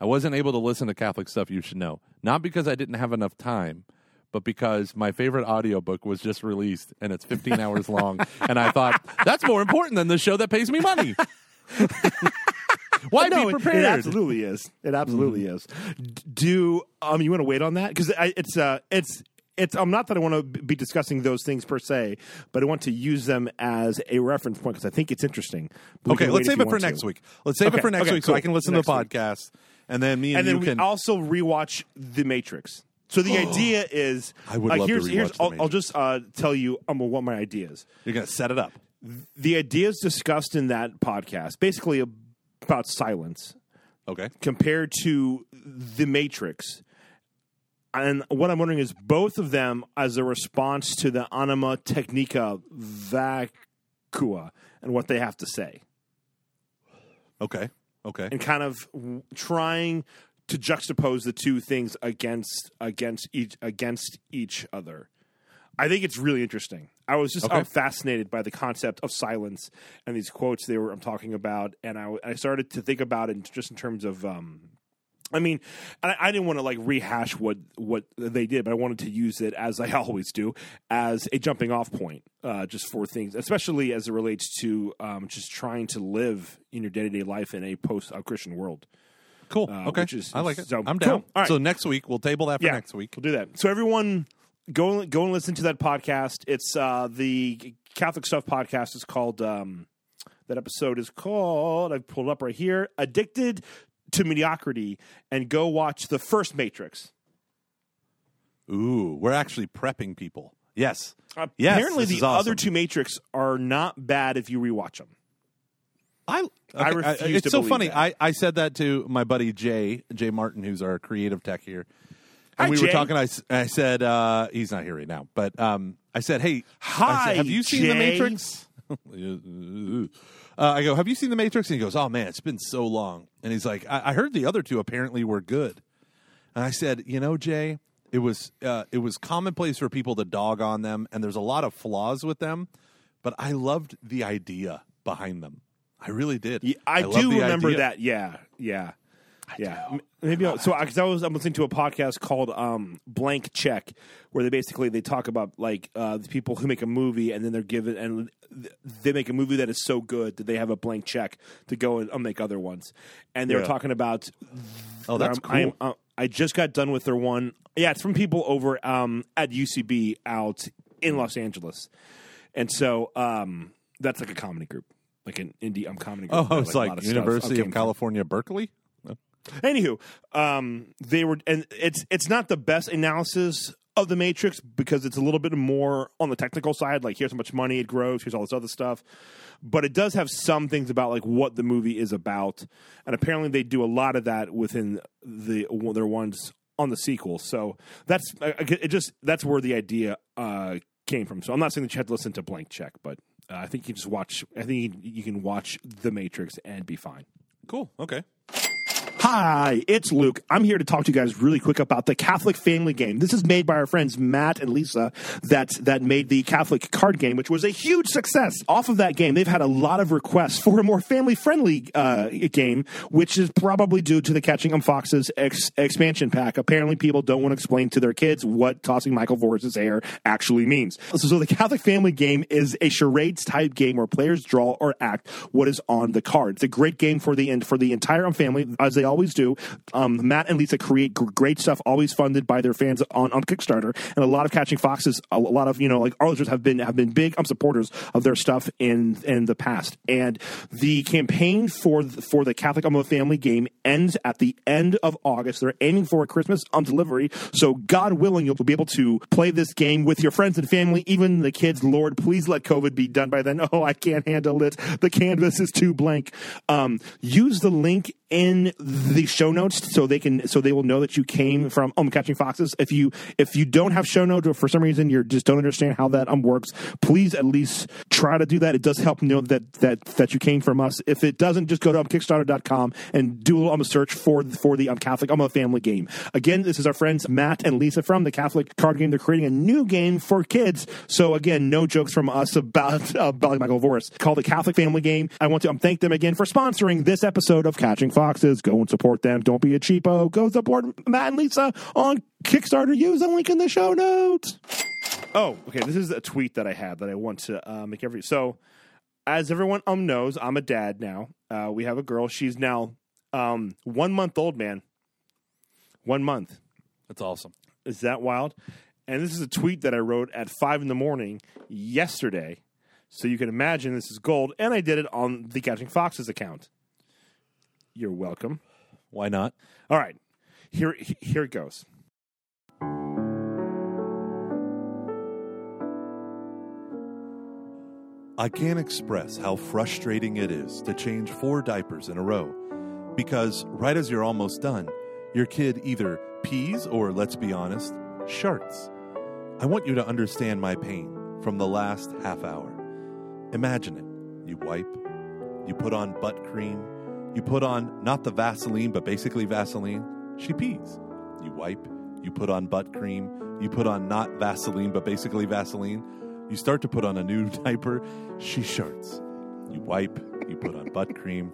S1: I wasn't able to listen to Catholic Stuff You Should Know. Not because I didn't have enough time, but because my favorite audiobook was just released and it's 15 hours long. And I thought, that's more important than the show that pays me money. Why
S2: no,
S1: be
S2: it-
S1: prepared?
S2: It, absolutely is. It absolutely is. Do um you want to wait on that because it's uh it's it's um not that I want to be discussing those things per se, but I want to use them as a reference point because I think it's interesting.
S1: Okay, let's save it for next
S2: to.
S1: week. Let's save it for next
S2: okay,
S1: week so. I can listen
S2: Next
S1: to the
S2: week.
S1: podcast. And then me and,
S2: and
S1: you
S2: then we
S1: can.
S2: also rewatch The Matrix. So the idea is,
S1: I would
S2: uh,
S1: love to
S2: here's,
S1: rewatch
S2: here's, I'll, I'll just uh, tell you um, what my idea is.
S1: you're going to set it up.
S2: The ideas discussed in that podcast, basically about silence,
S1: Okay.
S2: compared to The Matrix. And what I'm wondering is both of them as a response to the Anima Technica Vacua and what they have to say.
S1: Okay. Okay.
S2: and kind of trying to juxtapose the two things against against each against each other. I think it's really interesting. I was just
S1: Okay.
S2: I'm fascinated by the concept of silence and these quotes they were I'm talking about, and I, I started to think about it just in terms of um, I mean, I, I didn't want to like rehash what what they did, but I wanted to use it as I always do as a jumping off point, uh, just for things, especially as it relates to um, just trying to live in your day to day life in a post Christian world.
S1: Cool.
S2: Uh,
S1: okay.
S2: is-
S1: I like it.
S2: so,
S1: I'm
S2: cool.
S1: down.
S2: All right.
S1: So next week we'll table that for next week.
S2: We'll do that. So everyone, go go and listen to that podcast. It's uh, the Catholic Stuff podcast. is called. Um, that episode is called. I've pulled up right here. Addicted to mediocrity, and go watch the first Matrix.
S1: Ooh, we're actually prepping people. Yes. Yes,
S2: Apparently, the
S1: awesome.
S2: other two Matrix are not bad if you rewatch them.
S1: I
S2: I
S1: okay,
S2: refuse
S1: it's
S2: to
S1: so funny.
S2: that.
S1: I, I said that to my buddy Jay Jay Martin, who's our creative tech here,
S2: Hi,
S1: we
S2: Jay.
S1: were talking. I said uh, he's not here right now, but um, I said, hey, I
S2: Hi,
S1: said, have you seen the Matrix? uh, I go, have you seen the Matrix? And he goes, oh man, it's been so long. And he's like, I, I heard the other two apparently were good. And I said, you know, Jay, it was uh, it was commonplace for people to dog on them, and there's a lot of flaws with them, but I loved the idea behind them. I really did.
S2: Yeah, I,
S1: loved
S2: do remember
S1: idea.
S2: that. Yeah, yeah, yeah. M- Maybe I'll, so because I was I'm listening to a podcast called um, Blank Check, where they basically they talk about like uh, the people who make a movie and then they're given and th- they make a movie that is so good that they have a blank check to go and uh, make other ones, and they were
S1: Yeah.
S2: talking about.
S1: Oh, that's cool.
S2: I, am, uh, I just got done with their one. Yeah, it's from people over um, at UCB out in Los Angeles, and so um, that's like a comedy group, like an indie um, comedy group.
S1: Oh, it's
S2: a
S1: like
S2: lot of stuff
S1: University
S2: came
S1: of
S2: from.
S1: California, Berkeley.
S2: Anywho, um, they were, and it's it's not the best analysis of the Matrix because it's a little bit more on the technical side. Like here's how much money it grows, here's all this other stuff, but it does have some things about like what the movie is about, and apparently they do a lot of that within the their ones on the sequel. So that's it. Just that's where the idea uh, came from. So I'm not saying that you have to listen to Blank Check, but uh, I think you just watch. I think you can watch The Matrix and be fine.
S1: Cool. Okay.
S2: Hi, it's Luke. I'm here to talk to you guys really quick about the Catholic Family Game. This is made by our friends Matt and Lisa that that made the Catholic card game, which was a huge success. Off of that game, they've had a lot of requests for a more family friendly uh, game, which is probably due to the Catching 'em Foxes ex- expansion pack. Apparently, people don't want to explain to their kids what tossing Michael Voris's hair actually means. So, so the Catholic Family Game is a charades type game where players draw or act what is on the card. It's a great game for the for the entire family, as they always do. Um, Matt and Lisa create gr- great stuff, always funded by their fans on, on Kickstarter, and a lot of Catching Foxes, a lot of you know like Arlingers have been have been big um, supporters of their stuff in in the past. And the campaign for the, for the Catholic Umbrella Family game ends at the end of August. They're aiming for a Christmas on delivery, so God willing, you'll be able to play this game with your friends and family, even the kids. Lord, please let COVID be done by then. Oh, I can't handle it. The canvas is too blank. Um, use the link in the show notes so they can so they will know that you came from um catching foxes. If you if you don't have show notes or for some reason you just don't understand how that um works please at least try to do that. It does help know that that that you came from us. If it doesn't just go to um, kickstarter.com and do a little um, search for for the um catholic um family game. Again this is our friends matt and lisa from the catholic card game. They're creating a new game for kids. So again no jokes from us about about michael Voris. Called the catholic family game. I want to um, thank them again for sponsoring this episode of catching foxes go and support them don't be a cheapo go support matt and lisa on kickstarter use the link in the show notes oh okay this is a tweet that i have that i want to uh, make every so as everyone um knows i'm a dad now uh, we have a girl she's now um, one month old man one month
S1: That's awesome.
S2: is that wild? And this is a tweet that I wrote at five in the morning yesterday. So you can imagine this is gold. And I did it on the Catching Foxes account. You're welcome.
S1: Why not?
S2: All right. Here here it goes.
S1: I can't express how frustrating it is to change four diapers in a row because right as you're almost done, your kid either pees or, let's be honest, sharts. I want you to understand my pain from the last half hour. Imagine it. You wipe, you put on butt cream, you put on not the Vaseline, but basically Vaseline. She pees. You wipe, you put on butt cream, you put on not Vaseline, but basically Vaseline. You start to put on a new diaper, she sharts. You wipe, you put on butt cream,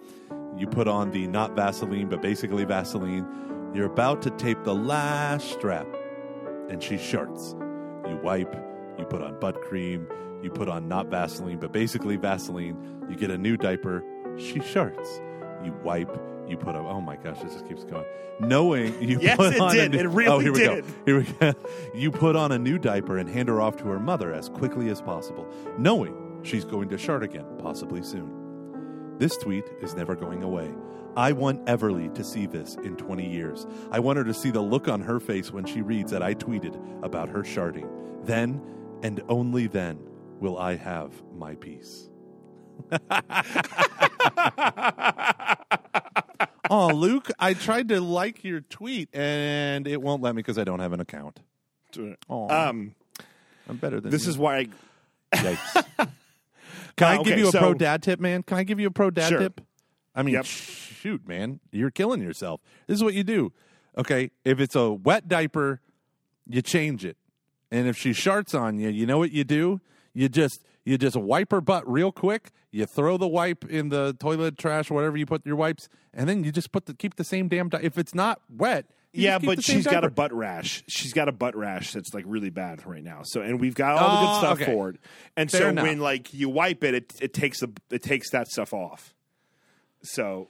S1: you put on the not Vaseline, but basically Vaseline. You're about to tape the last strap, and she sharts. You wipe, you put on butt cream, you put on not Vaseline, but basically Vaseline. You get a new diaper. She sharts. You wipe, you put on. Oh my gosh, this just keeps going. Knowing you
S2: Yes,
S1: put
S2: it
S1: on
S2: did.
S1: A new,
S2: It really
S1: oh, here we go. Here we go. You put on a new diaper and hand her off to her mother as quickly as possible, knowing she's going to shart again, possibly soon. This tweet is never going away. I want Everly to see this in 20 years. I want her to see the look on her face when she reads that I tweeted about her sharding. Then, and only then, will I have my peace. oh, Luke, I tried to like your tweet and it won't let me because I don't have an account. Aw.
S2: Um,
S1: I'm better than
S2: this
S1: you.
S2: is why I
S1: Yikes. Can I
S2: Uh,
S1: give
S2: okay,
S1: you a
S2: so-
S1: pro dad tip, man? Can I give you a pro dad
S2: Sure.
S1: tip? I mean,
S2: Yep.
S1: shoot, man, you're killing yourself. This is what you do. Okay, if it's a wet diaper, you change it, and if she sharts on you, you know what you do? You just you just wipe her butt real quick. You throw the wipe in the toilet trash, whatever you put your wipes, and then you just put the keep the same damn. Di- if it's not wet, you
S2: yeah, but she's got a butt rash. She's got a butt rash that's like really bad right now. So, and we've got all the good
S1: Oh,
S2: stuff
S1: okay.
S2: for it. And
S1: Fair
S2: so
S1: enough.
S2: when like you wipe it, it it takes the it takes that stuff off. So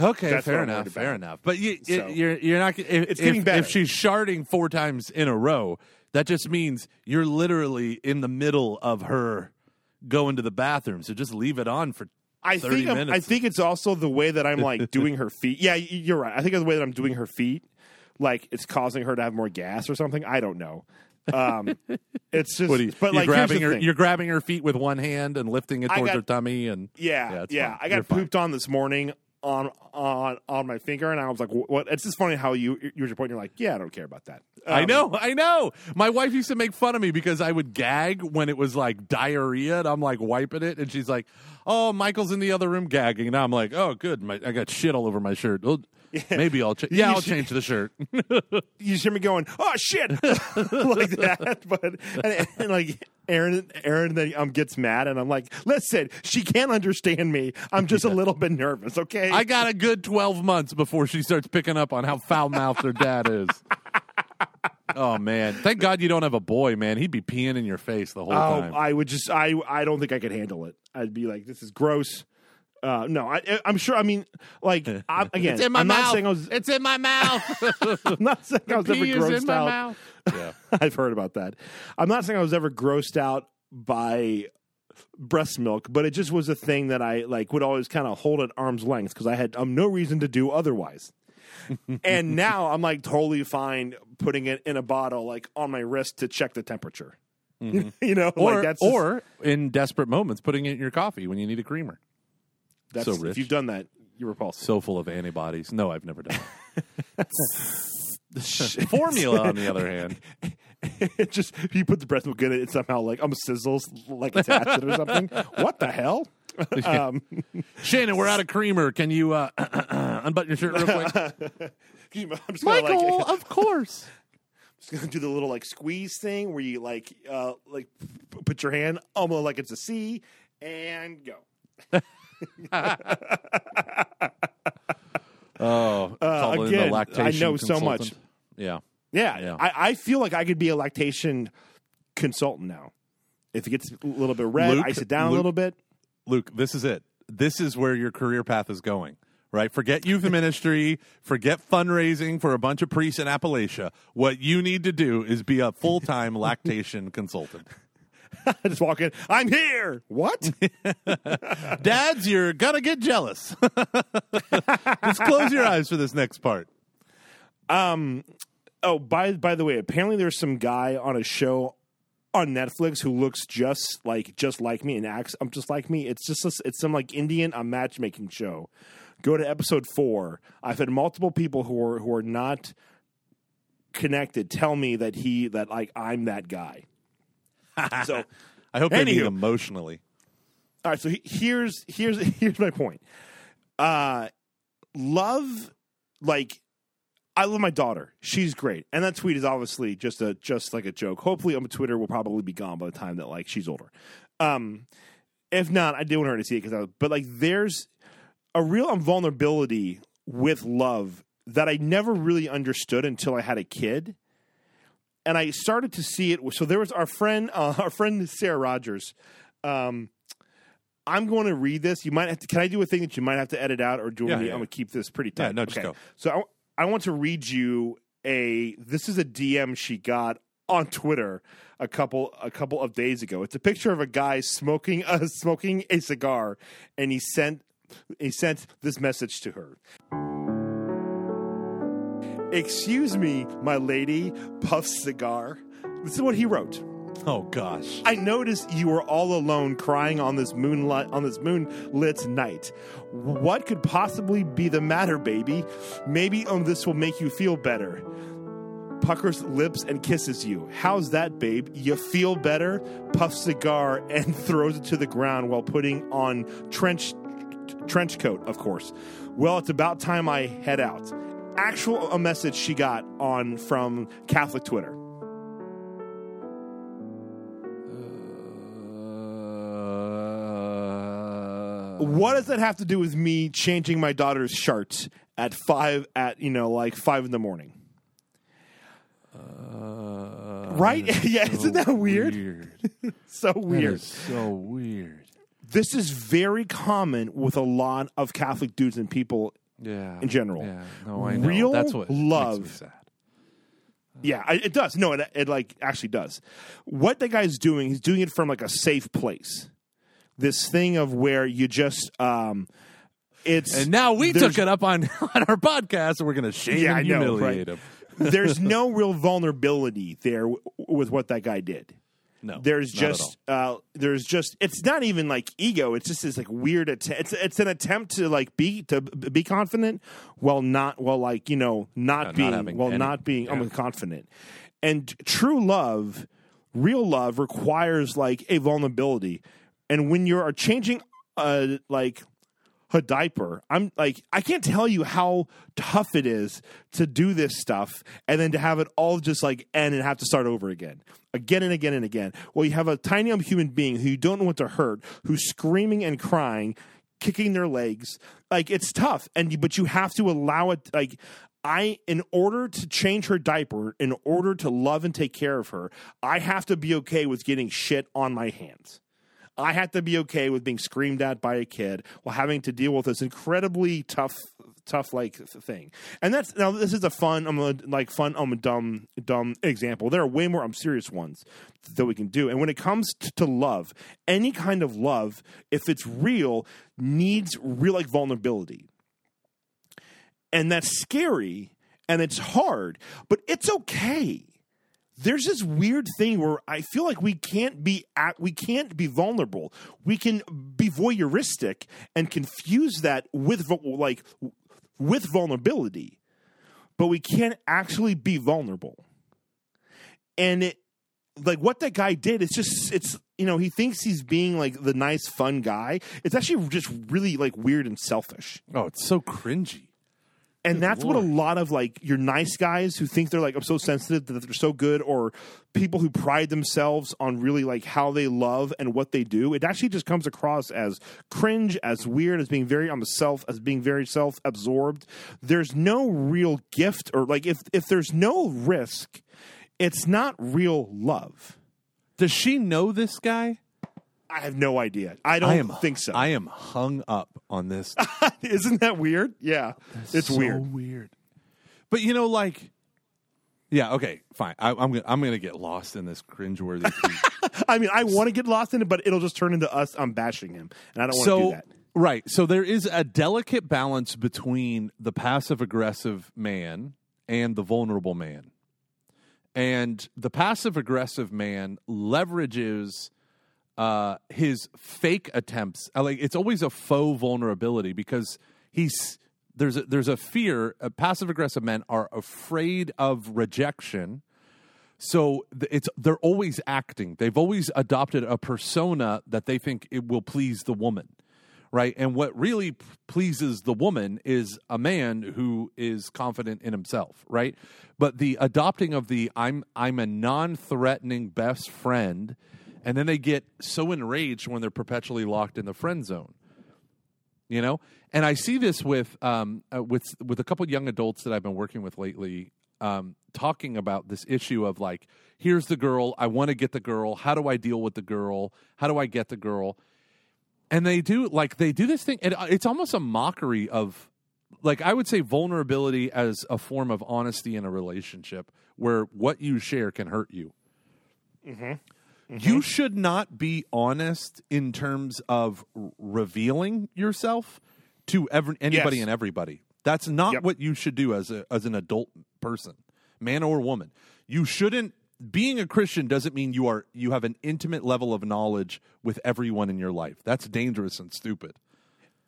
S1: Okay, fair enough, fair enough. But you,
S2: So-
S1: you're you're not. If,
S2: It's
S1: if,
S2: getting better.
S1: If she's sharding four times in a row, that just means you're literally in the middle of her going to the bathroom. So just leave it on for.
S2: I think I'm, I think it's also the way that I'm like doing her feet. Yeah, you're right. I think it's the way that I'm doing her feet, like it's causing her to have more gas or something. I don't know. Um, it's just,
S1: you,
S2: but
S1: you're
S2: like
S1: grabbing her.
S2: thing.
S1: You're grabbing her feet with one hand and lifting it towards
S2: got-
S1: her tummy, and
S2: Yeah,
S1: Yeah,
S2: yeah.
S1: fine.
S2: I got
S1: fine.
S2: pooped on this morning on on on my finger, and I was like, "What?" It's just funny how you you your point. You're like, "Yeah, I don't care about that."
S1: I
S2: Um,
S1: know, I know. My wife used to make fun of me because I would gag when it was like diarrhea, and I'm like wiping it, and she's like, "Oh, Michael's in the other room gagging," and I'm like, "Oh, good, my, I got shit all over my shirt. Well, maybe I'll, change. yeah, I'll change the shirt."
S2: You just hear me going, "Oh shit!" like that. But and, and like Erin, Erin then um gets mad, and I'm like, "Listen, she can't understand me. I'm just a little bit nervous. Okay."
S1: I got a good 12 months before she starts picking up on how foul mouthed her dad is. Oh man! Thank God you don't have a boy, man. He'd be peeing in your face the whole
S2: Oh,
S1: time.
S2: I would just I I don't think I could handle it. I'd be like, this is gross. Uh, no, I, I'm sure. I mean, like I'm, again,
S1: it's in my
S2: I'm
S1: mouth.
S2: not saying I was.
S1: It's in my mouth.
S2: I'm not saying the I was ever grossed
S1: in my
S2: out.
S1: Mouth. Yeah,
S2: I've heard about that. I'm not saying I was ever grossed out by breast milk, but it just was a thing that I like would always kind of hold at arm's length because I had um, no reason to do otherwise. and now I'm like totally fine putting it in a bottle like on my wrist to check the temperature. you know,
S1: Or,
S2: like that's just-
S1: or in desperate moments, putting it in your coffee when you need a creamer.
S2: That's,
S1: so
S2: if you've done that, you're repulsive.
S1: So full of antibodies. No, I've never done it. Formula, on the other hand.
S2: it just if you put the breast milk in it, it somehow like um sizzles like it's acid or something. What the hell? um,
S1: Shannon, we're out of creamer. Can you uh, unbutton your shirt real quick?
S2: I'm just gonna
S1: Michael,
S2: like
S1: of course.
S2: just gonna do the little like squeeze thing where you like uh like p- put your hand almost like it's a C and go.
S1: Oh, in
S2: again,
S1: the
S2: I know so much.
S1: Yeah.
S2: Yeah,
S1: Yeah.
S2: I, I feel like I could be a lactation consultant now. If it gets a little bit red,
S1: Luke-
S2: ice it down
S1: Luke-
S2: a little bit.
S1: Luke, this is it. This is where your career path is going, right? Forget youth ministry, forget fundraising for a bunch of priests in Appalachia. What you need to do is be a full time lactation consultant.
S2: I just walk in. I'm here. What?
S1: Dads, you're gonna get jealous. Just close your eyes for this next part. Um.
S2: Oh, by by the way, apparently there's some guy on a show on Netflix who looks just like just like me and acts um, just like me. It's just a, it's some like Indian a matchmaking show. Go to episode four. I've had multiple people who are who are not connected tell me that he that like I'm that guy. so
S1: I hope they
S2: Anywho.
S1: emotionally.
S2: all right, so he- here's here's here's my point. Uh love like I love my daughter. She's great. And that tweet is obviously just a just like a joke. Hopefully on Twitter will probably be gone by the time that like she's older. Um if not, I do want her to see it cuz but like there's a real vulnerability with love that I never really understood until I had a kid. And I started to see it. So there was our friend, uh, our friend Sarah Rogers. Um, I'm going to read this. You might have to. Can I do a thing that you might have to edit out, or do
S1: Yeah,
S2: me?
S1: yeah.
S2: I'm going to keep this pretty tight.
S1: Yeah, no, just go.
S2: So I, I want to read you a. This is a DM she got on Twitter a couple a couple of days ago. It's a picture of a guy smoking a smoking a cigar, and he sent he sent this message to her. Excuse me, my lady, puff cigar. This is what he wrote.
S1: Oh gosh.
S2: I noticed you were all alone crying on this moonlight on this moonlit night. What could possibly be the matter, baby? Maybe um, this will make you feel better. Puckers lips and kisses you. How's that, babe? You feel better? Puffs cigar and throws it to the ground while putting on trench trench coat, of course. Well, it's about time I head out. Actual a message she got on from Catholic Twitter. What does that have to do with me changing my daughter's shirts at five at you know like five in the morning? right? yeah, isn't that weird? So
S1: That
S2: weird.
S1: so weird.
S2: This is very common with a lot of Catholic dudes and people.
S1: Yeah.
S2: In general.
S1: Yeah. No, I know.
S2: Real
S1: That's what
S2: love.
S1: Sad.
S2: Yeah, I- it does. No, it, it like actually does. What the guy's doing, he's doing it from like a safe place. This thing of where you just um it's
S1: And now we took it up on on our podcast, and we're going to shame
S2: Yeah,
S1: and
S2: I know,
S1: humiliate
S2: right?
S1: him.
S2: there's no real vulnerability there w- with what that guy did.
S1: No,
S2: There's just uh, there's just it's not even like ego. It's just this like weird attempt. It's it's an attempt to like be to be confident while not while like you know not
S1: not
S2: being
S1: having
S2: while
S1: any-
S2: not being
S1: yeah.
S2: um, confident. And true love, real love requires like a vulnerability. And when you're changing uh like a diaper. I'm like, I can't tell you how tough it is to do this stuff and then to have it all just like end and have to start over again, again and again and again. Well, you have a tiny um, human being who you don't know what to hurt, who's screaming and crying, kicking their legs. Like it's tough, and but you have to allow it. Like I, in order to change her diaper, in order to love and take care of her, I have to be okay with getting shit on my hands. I have to be okay with being screamed at by a kid while having to deal with this incredibly tough, tough like thing. And that's now this is a fun, I'm a, like fun, I'm a dumb, dumb example. There are way more, I'm serious ones that we can do. And when it comes to love, any kind of love, if it's real, needs real like vulnerability and that's scary and it's hard, but it's okay. There's this weird thing where I feel like we can't be at, we can't be vulnerable. We can be voyeuristic and confuse that with like with vulnerability, but we can't actually be vulnerable. And it like what that guy did it's just it's you know he thinks he's being like the nice fun guy it's actually just really like weird and selfish
S1: Oh, it's so cringy.
S2: And that's what a lot of like your nice guys who think they're like I'm so sensitive that they're so good, or people who pride themselves on really like how they love and what they do. It actually just comes across as cringe, as weird, as being very on the self, as being very self absorbed. There's no real gift, or like if if there's no risk, it's not real love.
S1: Does she know this guy?
S2: I have no idea. I don't
S1: I am
S2: think so.
S1: I am hung up on this.
S2: Isn't that weird? Yeah, it's
S1: so
S2: weird.
S1: weird. But you know, like, yeah, okay, fine. I, I'm gonna I'm gonna get lost in this cringeworthy.
S2: I mean, I want to get lost in it, but it'll just turn into us. I'm bashing him, and I don't want to
S1: so
S2: do that.
S1: right, so there is a delicate balance between the passive aggressive man and the vulnerable man, and the passive aggressive man leverages uh, his fake attempts. uh, Like it's always a faux vulnerability because he's there's a, there's a fear. Uh, passive aggressive men are afraid of rejection, so it's they're always acting. They've always adopted a persona that they think it will please the woman, right? And what really p- pleases the woman is a man who is confident in himself, right? But the adopting of the I'm I'm a non-threatening best friend, and then they get so enraged when they're perpetually locked in the friend zone. you know? And i see this with um uh, with with a couple young adults that i've been working with lately um talking about this issue of like here's the girl i want to get the girl how do i deal with the girl how do i get the girl? And they do like they do this thing and uh, it's almost a mockery of like i would say vulnerability as a form of honesty in a relationship where what you share can hurt you you mm-hmm. should not be honest in terms of r- revealing yourself to every, anybody
S2: Yes.
S1: and everybody. That's not
S2: Yep.
S1: what you should do as a as an adult person, man or woman. You shouldn't being a Christian doesn't mean you are you have an intimate level of knowledge with everyone in your life. That's dangerous and stupid.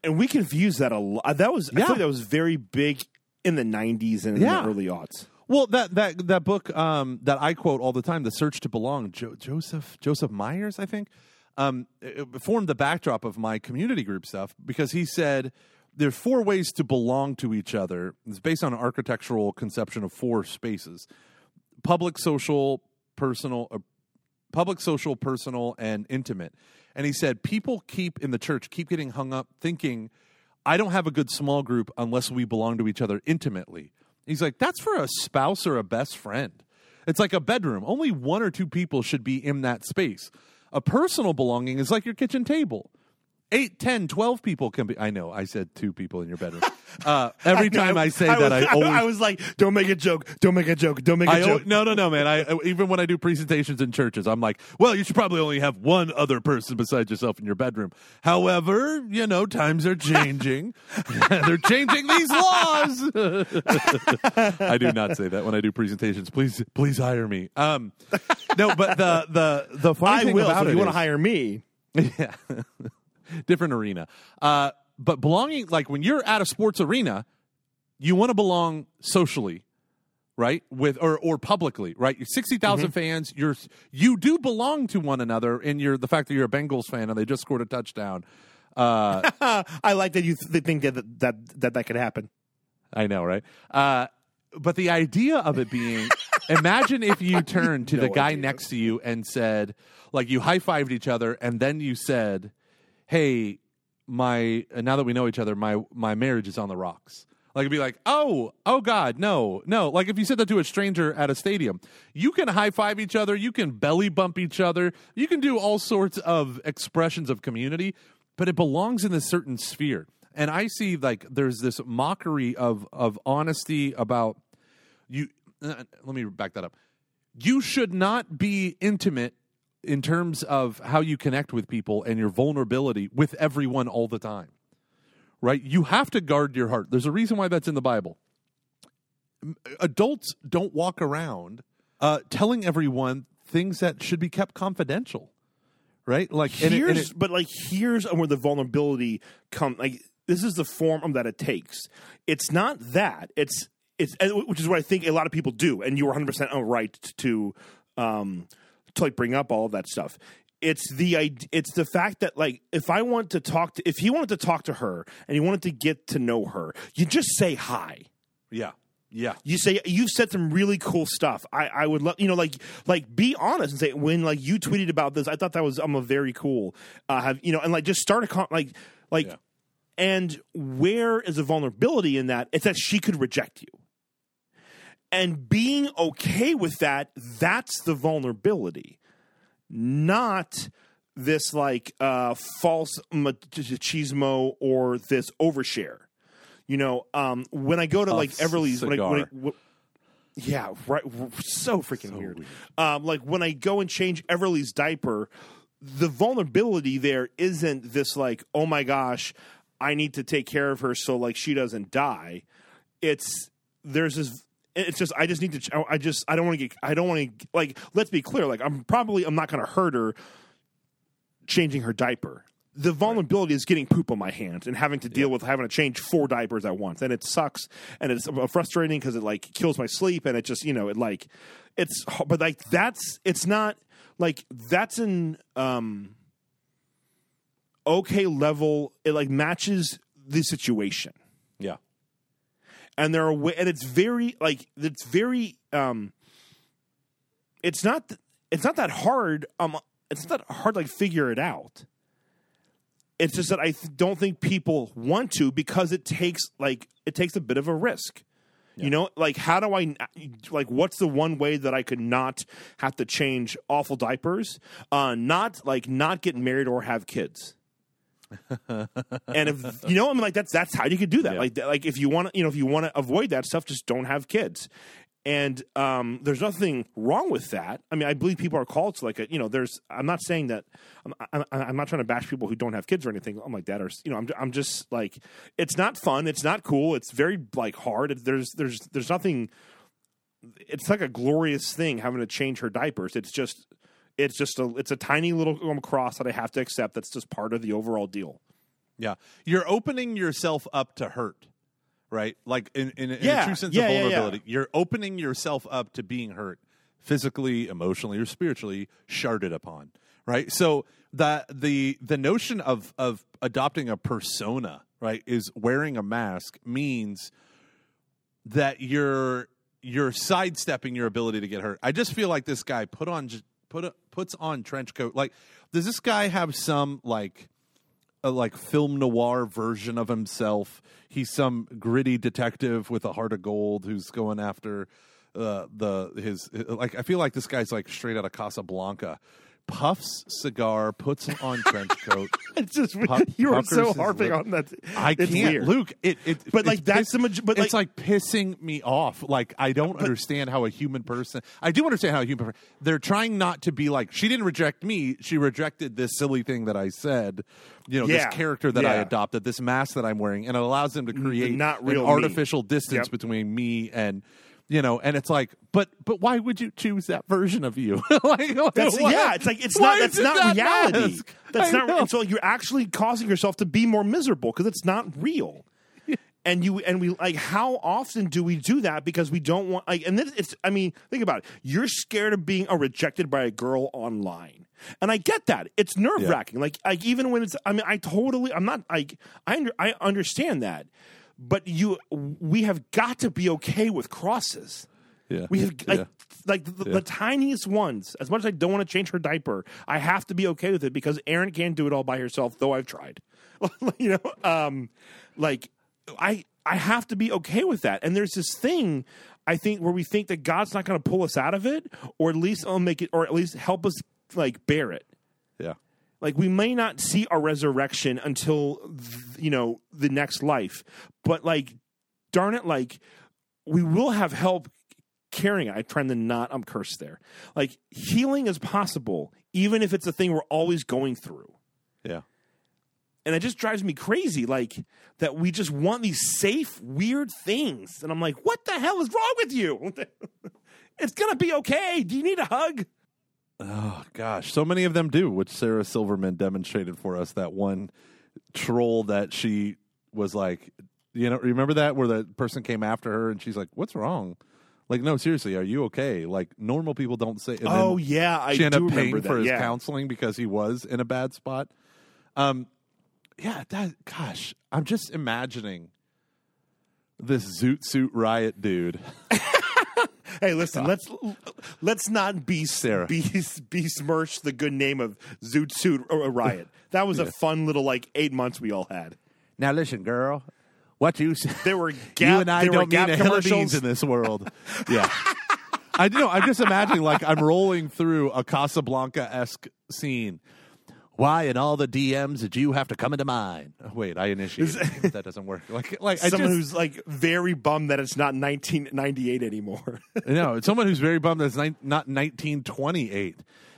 S2: and we confuse that a lot. That was I
S1: Yeah.
S2: feel like that was very big in the '90s and in
S1: Yeah.
S2: the early aughts.
S1: Well, that that that book um, that I quote all the time, "The Search to Belong," jo- Joseph Joseph Myers, I think, um, formed the backdrop of my community group stuff because he said there are four ways to belong to each other. It's based on an architectural conception of four spaces: public, social, personal, uh, public, social, personal, and intimate. And he said people keep in the church keep getting hung up thinking, I don't have a good small group unless we belong to each other intimately. He's like, that's for a spouse or a best friend. It's like a bedroom. Only one or two people should be in that space. A personal belonging is like your kitchen table. Eight, ten, twelve people can be. I know. I said two people in your bedroom. Uh, every time I, say that,
S2: was,
S1: I always
S2: I was like, "Don't make a joke! Don't make a joke! Don't make a
S1: I
S2: joke!"
S1: no no no man. I even when I do presentations in churches, I'm like, well, you should probably only have one other person besides yourself in your bedroom. However, you know, times are changing. They're changing these laws. I do not say that when I do presentations. Please please hire me. Um, no, but the the the funny
S2: I
S1: thing
S2: will.
S1: about
S2: So if
S1: it
S2: you want to hire me,
S1: yeah. Different arena. Uh, but belonging, like when you're at a sports arena, you want to belong socially, right? With or or publicly, right? You're 60,000
S2: Mm-hmm.
S1: fans. You're you do belong to one another, and you're the fact that you're a Bengals fan and they just scored a touchdown. Uh,
S2: I like that you th- think that that that that could happen.
S1: I know, right? Uh, but the idea of it being, imagine if you turned to
S2: No
S1: the guy
S2: idea.
S1: next to you and said, like, you high fived each other, and then you said, "Hey, my now that we know each other, my my marriage is on the rocks." Like it'd be like, oh, oh God, no, no. Like if you said that to a stranger at a stadium, you can high five each other, you can belly bump each other, you can do all sorts of expressions of community, but it belongs in a certain sphere. And I see like there's this mockery of of honesty about you. uh, let me back that up. You should not be intimate in terms of how you connect with people and your vulnerability with everyone all the time right? You have to guard your heart. There's a reason why that's in the Bible. Adults don't walk around uh, telling everyone things that should be kept confidential, right? Like, and it- and
S2: here's
S1: it-
S2: but like here's where the vulnerability come like this is the form that it takes it's not that it's it's which is what i think a lot of people do and you were 100% right to um to like bring up all of that stuff it's the it's the fact that like if i want to talk to if he wanted to talk to her and he wanted to get to know her you just say hi
S1: yeah, yeah,
S2: you say you've said some really cool stuff. I, I would love you know like like be honest and say when like you tweeted about this, I thought that was I'm a very cool. Uh, have you know and like just start a con- like like
S1: Yeah.
S2: and where is the vulnerability in that? It's that she could reject you. And being okay with that, that's the vulnerability, not this like uh, false machismo or this overshare. You know, um, when I go to like Everly's, when I, when I,
S1: cigar.
S2: w- yeah, right, so freaking weird. Um, like when I go and change Everly's diaper, the vulnerability there isn't this like, oh my gosh, I need to take care of her so like she doesn't die. It's there's this. It's just I just need to. ch- I just I don't want to get. I don't want to like. Let's be clear. Like I'm probably I'm not going to hurt her changing her diaper. The vulnerability is getting poop on my hands and having to deal with having to change four diapers at once, and it sucks and it's frustrating because it like kills my sleep and it just you know it like it's but like that's it's not like that's an um okay level. It like matches the situation
S1: yeah.
S2: And there are and it's very like it's very um it's not it's not that hard um it's not that hard to like figure it out It's just that I th- don't think people want to because it takes like it takes a bit of a risk. You know, like how do I like what's the one way that I could not have to change awful diapers? Uh not like not get married or have kids. And if you know, I mean, like that's that's how you could do that.
S1: Yeah.
S2: Like, like if you want to, you know, if you want to avoid that stuff, just don't have kids. And um, there's nothing wrong with that. I mean, I believe people are called to like a, you know, there's. I'm not saying that. I'm, I'm, I'm not trying to bash people who don't have kids or anything. I'm like that, or you know, I'm I'm just like, it's not fun. It's not cool. It's very like hard. It, there's there's there's nothing. It's like a glorious thing having to change her diapers. It's just it's just a it's a tiny little cross that I have to accept. That's just part of the overall deal.
S1: Yeah, you're opening yourself up to hurt, right? Like in in, in
S2: Yeah,
S1: a true sense
S2: yeah,
S1: of
S2: yeah, yeah.
S1: vulnerability, you're opening yourself up to being hurt, physically, emotionally, or spiritually, sharded upon, right? So the the the notion of of adopting a persona, right, is wearing a mask means that you're you're sidestepping your ability to get hurt. I just feel like this guy put on put a, puts on trench coat. Like, does this guy have some like a like film noir version of himself? He's some gritty detective with a heart of gold who's going after uh, the his like. I feel like this guy's like straight out of Casablanca. Puffs cigar, puts on trench coat.
S2: It's just
S1: Puck-
S2: you are so harping
S1: lip.
S2: on that.
S1: I
S2: It's
S1: can't,
S2: weird.
S1: Luke. It, it,
S2: But, like,
S1: it's
S2: that's
S1: piss-
S2: the maj- but,
S1: it's
S2: like-
S1: like pissing me off. Like I don't understand how a human person. I do understand how a human. per- They're trying not to be like she didn't reject me. She rejected this silly thing that I said. You know,
S2: Yeah,
S1: this character that I adopted, this mask that I'm wearing, and it allows them to create
S2: not
S1: an
S2: real
S1: artificial distance
S2: Yep.
S1: between me and. You know, and it's like, but but why would you choose that version of you? like,
S2: That's,
S1: why-
S2: yeah, it's like it's not that's not
S1: that
S2: reality.
S1: mask?
S2: That's
S1: I
S2: not
S1: know.
S2: and so you're actually causing yourself to be more miserable because it's not real. And you and we like how often do we do that because we don't want like and then it's I mean think about it you're scared of being uh, rejected by a girl online and I get that it's nerve wracking like like even when it's I mean I totally I'm not like I under, I understand that but you we have got to be okay with crosses
S1: Yeah.
S2: we have like
S1: Yeah.
S2: like the, the tiniest ones. As much as I don't want to change her diaper, I have to be okay with it because Erin can't do it all by herself. Though I've tried, you know, um, like I I have to be okay with that. And there's this thing I think where we think that God's not going to pull us out of it, or at least I'll make it, or at least help us like bear it.
S1: yeah.
S2: Like we may not see our resurrection until you know the next life, but like darn it, like we will have help carrying it. I trying to not I'm cursed there. Like healing is possible, even if it's a thing we're always going through.
S1: Yeah.
S2: And it just drives me crazy, like that we just want these safe, weird things. And I'm like, what the hell is wrong with you? it's gonna be okay. Do you need a hug?
S1: Oh gosh, so many of them do, which Sarah Silverman demonstrated for us. That one troll that she was like, you know, remember that where the person came after her and she's like, "What's wrong?" Like, no, seriously, are you okay? Like, normal people don't say. And
S2: oh yeah, I
S1: she ended up paying for his
S2: yeah.
S1: counseling because he was in a bad spot. Um, yeah, that. Gosh, I'm just imagining this Zoot Suit Riot dude.
S2: Hey, listen, let's let's not be
S1: Sarah.
S2: be besmirch the good name of Zoot Suit uh, uh, Riot. That was a fun little like eight months we all had.
S1: Now listen, girl, what you said.
S2: There were
S1: you and I don't mean
S2: Gap
S1: a hill of
S2: commercials.
S1: beans in this world. yeah. I do know. I'm just imagining like I'm rolling through a Casablanca esque scene. Why in all the DMs did you have to come into mine? Oh, wait, I initiated. it. that doesn't work. Like, like I
S2: Someone
S1: just,
S2: who's like very bummed that it's not 1998 anymore.
S1: no, it's someone who's very bummed that it's ni- not 1928.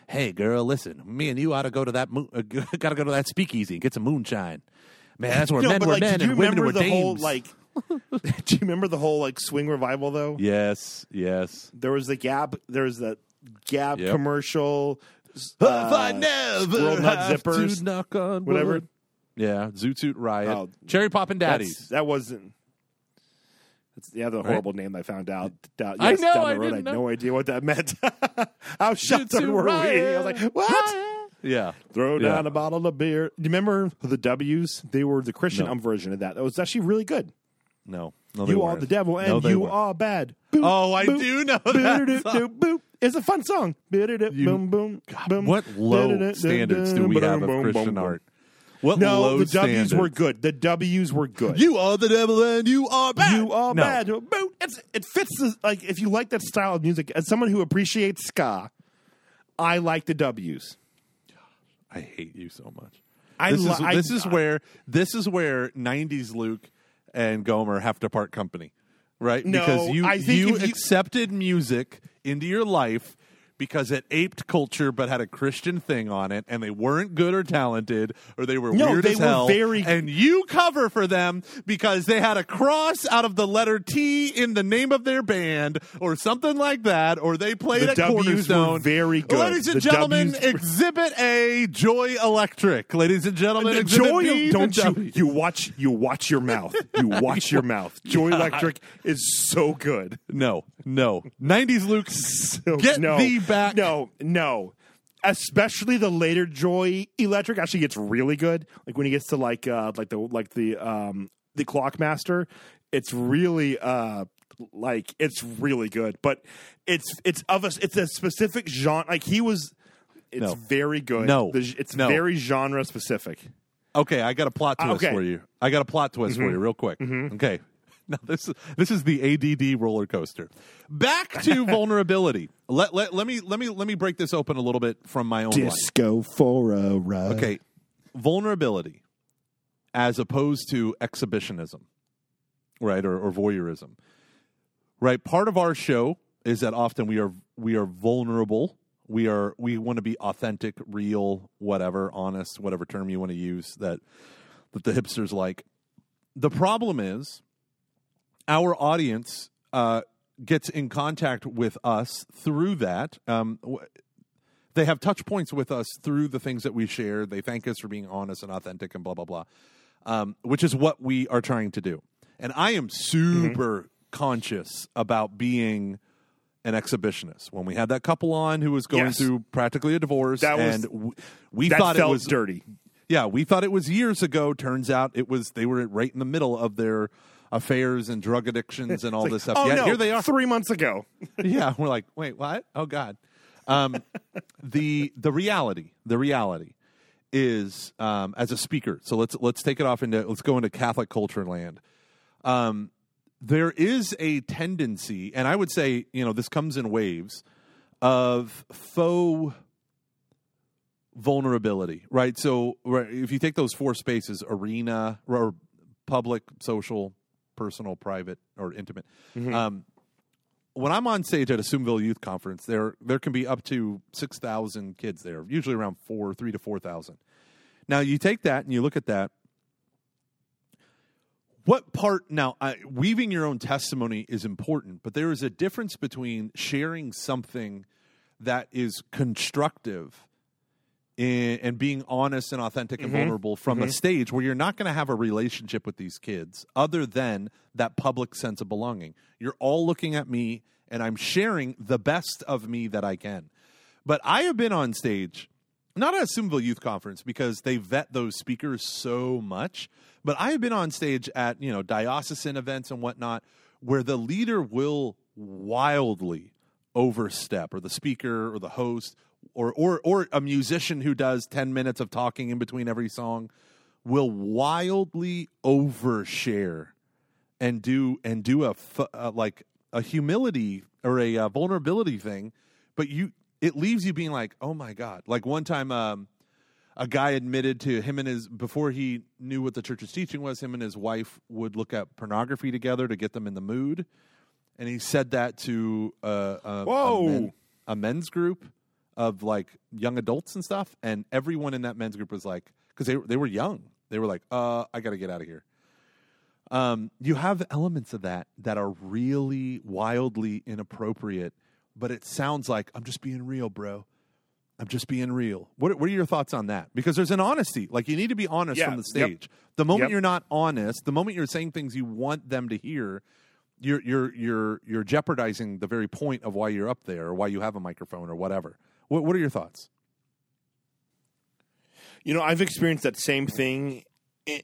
S1: Hey, girl, listen, me and you ought to go to that. Moon, uh, got to go to that speakeasy and get some moonshine. Man, that's where
S2: no,
S1: men were
S2: like,
S1: men and women
S2: remember
S1: were
S2: the
S1: dames.
S2: whole like? do you remember the whole like swing revival though?
S1: yes, yes.
S2: There was the Gap. There was the Gap
S1: Yep.
S2: commercial.
S1: If I
S2: uh,
S1: never
S2: Squirrel Nut
S1: have
S2: Zippers,
S1: to knock on
S2: whatever.
S1: wood. Yeah, Zoot Suit Riot,
S2: Oh,
S1: Cherry Poppin'
S2: That's-
S1: Daddies.
S2: That wasn't. That's the other horrible name I found out. Down,
S1: I
S2: yes,
S1: know,
S2: Down
S1: I
S2: the road, I,
S1: didn't
S2: had
S1: know.
S2: no idea what that meant. How
S1: Zoot Suit
S2: were we? I was like, what?
S1: Yeah,
S2: Throw
S1: Yeah.
S2: down a bottle of beer. Do you remember the W's? They were the Christian
S1: No.
S2: um version of that. That was actually really good.
S1: No, no they
S2: You are
S1: weren't.
S2: the devil and
S1: they
S2: you
S1: weren't.
S2: are bad. Boop,
S1: Oh, I
S2: boop,
S1: do know
S2: boop,
S1: that
S2: boop,
S1: song.
S2: boop, boop. It's a fun song.
S1: You-
S2: boom, boom, boom.
S1: What low standards do we have of
S2: boom,
S1: Christian
S2: boom.
S1: art? What
S2: no,
S1: low
S2: the W's
S1: standards.
S2: were good. The W's were good.
S1: You are the devil and you are bad.
S2: You are
S1: no.
S2: bad. Boot. It's, it fits the, like if you like that style of music. As someone who appreciates ska, I like the W's.
S1: I hate you so much.
S2: I
S1: this
S2: li-
S1: is
S2: I-
S1: this is uh, where this is where '90s Luke and Gomer have to part company, right?
S2: No,
S1: because you
S2: I think
S1: you
S2: you-
S1: accepted music into your life because it aped culture but had a Christian thing on it, and they weren't good or talented, or they were
S2: No,
S1: weird
S2: they
S1: as
S2: were
S1: hell.
S2: very-
S1: and you cover for them because they had a cross out of the letter T in the name of their band, or something like that, or they played
S2: The
S1: at
S2: W's were
S1: Cornerstone.
S2: very good.
S1: Ladies and
S2: The
S1: gentlemen,
S2: W's
S1: Exhibit A, Joy Electric. Ladies and gentlemen,
S2: The
S1: Exhibit
S2: joy
S1: B,
S2: don't you
S1: W.
S2: you watch you watch your mouth you watch your mouth joy electric is so good
S1: No, no. 90s Luke,
S2: So-
S1: get
S2: no,
S1: thee back.
S2: no no especially the later joy electric actually gets really good like when he gets to like uh like the like the um the clockmaster it's really uh like it's really good but it's it's of us it's a specific genre like he was it's
S1: No.
S2: very good
S1: No.
S2: It's
S1: No.
S2: very genre specific
S1: Okay, I got a plot twist
S2: okay.
S1: for you. I got a plot twist for you, real quick. Okay. Now this is this is the ADD roller coaster. Back to vulnerability. Let, let let me let me let me break this open a little bit from my own life.
S2: disco for a ride
S1: Okay, vulnerability as opposed to exhibitionism, right, or, or voyeurism, right. Part of our show is that often we are we are vulnerable. We are we want to be authentic, real, whatever, honest, whatever term you want to use that that the hipsters like. The problem is our audience uh, gets in contact with us through that. Um, w- they have touch points with us through the things that we share. They thank us for being honest and authentic and blah blah blah, um, which is what we are trying to do. And I am super conscious about being an exhibitionist. When we had that couple on who was going
S2: Yes.
S1: through practically a divorce,
S2: That was-
S1: and we
S2: that
S1: thought
S2: felt
S1: it was
S2: dirty
S1: yeah, we thought it was years ago. Turns out it was they were right in the middle of their affairs and drug addictions and all
S2: It's
S1: this stuff.
S2: oh
S1: yeah,
S2: no,
S1: here they are.
S2: three months ago
S1: yeah, we're like, wait, what? Oh God. Um, the the reality, the reality is um, as a speaker. So let's let's take it off into let's go into Catholic culture land. Um, there is a tendency, and I would say, you know, this comes in waves of faux vulnerability, right? So right, if you take those four spaces arena or public, social, personal, private, or intimate. Um, when I'm on stage at a Steubenville Youth Conference, there there can be up to six thousand kids there, usually around four, three to four thousand. Now you take that and you look at that. What part now? I, weaving your own testimony is important, but there is a difference between sharing something that is constructive in, and being honest and authentic and mm-hmm. vulnerable from a mm-hmm. stage where you're not going to have a relationship with these kids other than that public sense of belonging. You're all looking at me and I'm sharing the best of me that I can. But I have been on stage, not at a Steubenville Youth Conference because they vet those speakers so much, but I have been on stage at, you know, diocesan events and whatnot where the leader will wildly overstep or the speaker or the host or or or a musician who does 10 minutes of talking in between every song will wildly overshare and do and do a uh, like a humility or a uh, vulnerability thing. But you it leaves you being like oh my god. Like one time um a guy admitted to him and his before he knew what the church's teaching was him and his wife would look at pornography together to get them in the mood. And he said that to uh, a,
S2: Whoa.
S1: a, men- a men's group of like young adults and stuff and everyone in that men's group was like because they, they were young. They were like uh i gotta get out of here. Um, you have elements of that that are really wildly inappropriate but it sounds like i'm just being real bro. I'm just being real. What, what are your thoughts on that? Because there's an honesty. Like you need to be honest
S2: Yeah,
S1: from the
S2: yep.
S1: stage. The moment
S2: Yep.
S1: you're not honest the moment you're saying things you want them to hear you're you're you're you're jeopardizing the very point of why you're up there or why you have a microphone or whatever what, what are your thoughts
S2: You know, I've experienced that same thing in,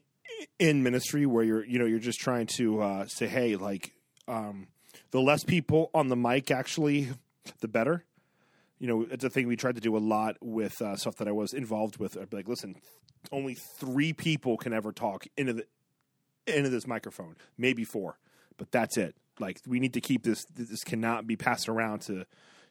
S2: in ministry where you're, you know, you're just trying to uh, say, hey, like, um, the less people on the mic, actually, the better. You know, it's a thing we tried to do a lot with uh, stuff that I was involved with. I'd be like, listen, only three people can ever talk into the into this microphone, maybe four, but that's it. Like, we need to keep this. This cannot be passed around to,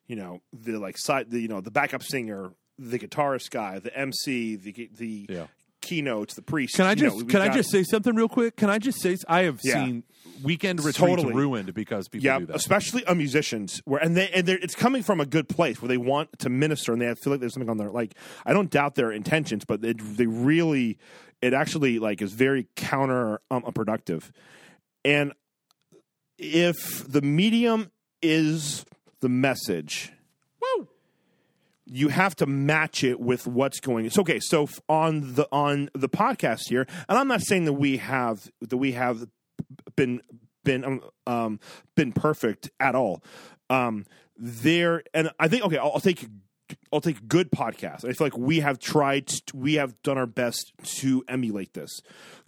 S2: you know, the like side, the you know, the backup singer, the guitarist guy, the MC, the the
S1: Yeah.
S2: keynotes, the priest.
S1: Can I just
S2: know,
S1: can I just say something real quick? Can I just say I have
S2: Yeah.
S1: seen weekend retreats
S2: Totally.
S1: ruined because people
S2: Yeah,
S1: do that.
S2: especially uh, musicians, where and they and they're, it's coming from a good place where they want to minister and they feel like there's something on their like. I don't doubt their intentions, but they, they really, it actually like is very counter um, productive. And if the medium is the message,
S1: Woo!
S2: you have to match it with what's going. It's okay. So on the on the podcast here, and I'm not saying that we have that we have been been um, um been perfect at all. Um, there and I think okay, I'll, I'll take I'll take good podcasts. I feel like we have tried, to, we have done our best to emulate this.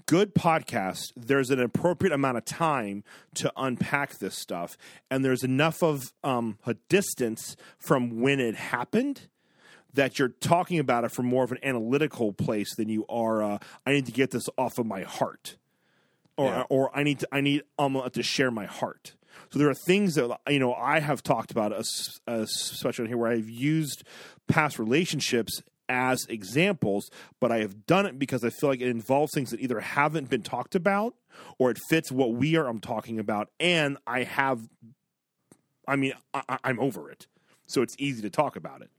S2: Good podcast. There's an appropriate amount of time to unpack this stuff, and there's enough of um, a distance from when it happened that you're talking about it from more of an analytical place than you are. Uh, I need to get this off of my heart, or
S1: Yeah.
S2: or I need to I need um, to share my heart. So there are things that you know I have talked about, es- especially here, where I've used past relationships as examples, but I have done it because I feel like it involves things that either haven't been talked about or it fits what we are I'm talking about, and I have. I mean, I, I'm over it, so it's easy to talk about it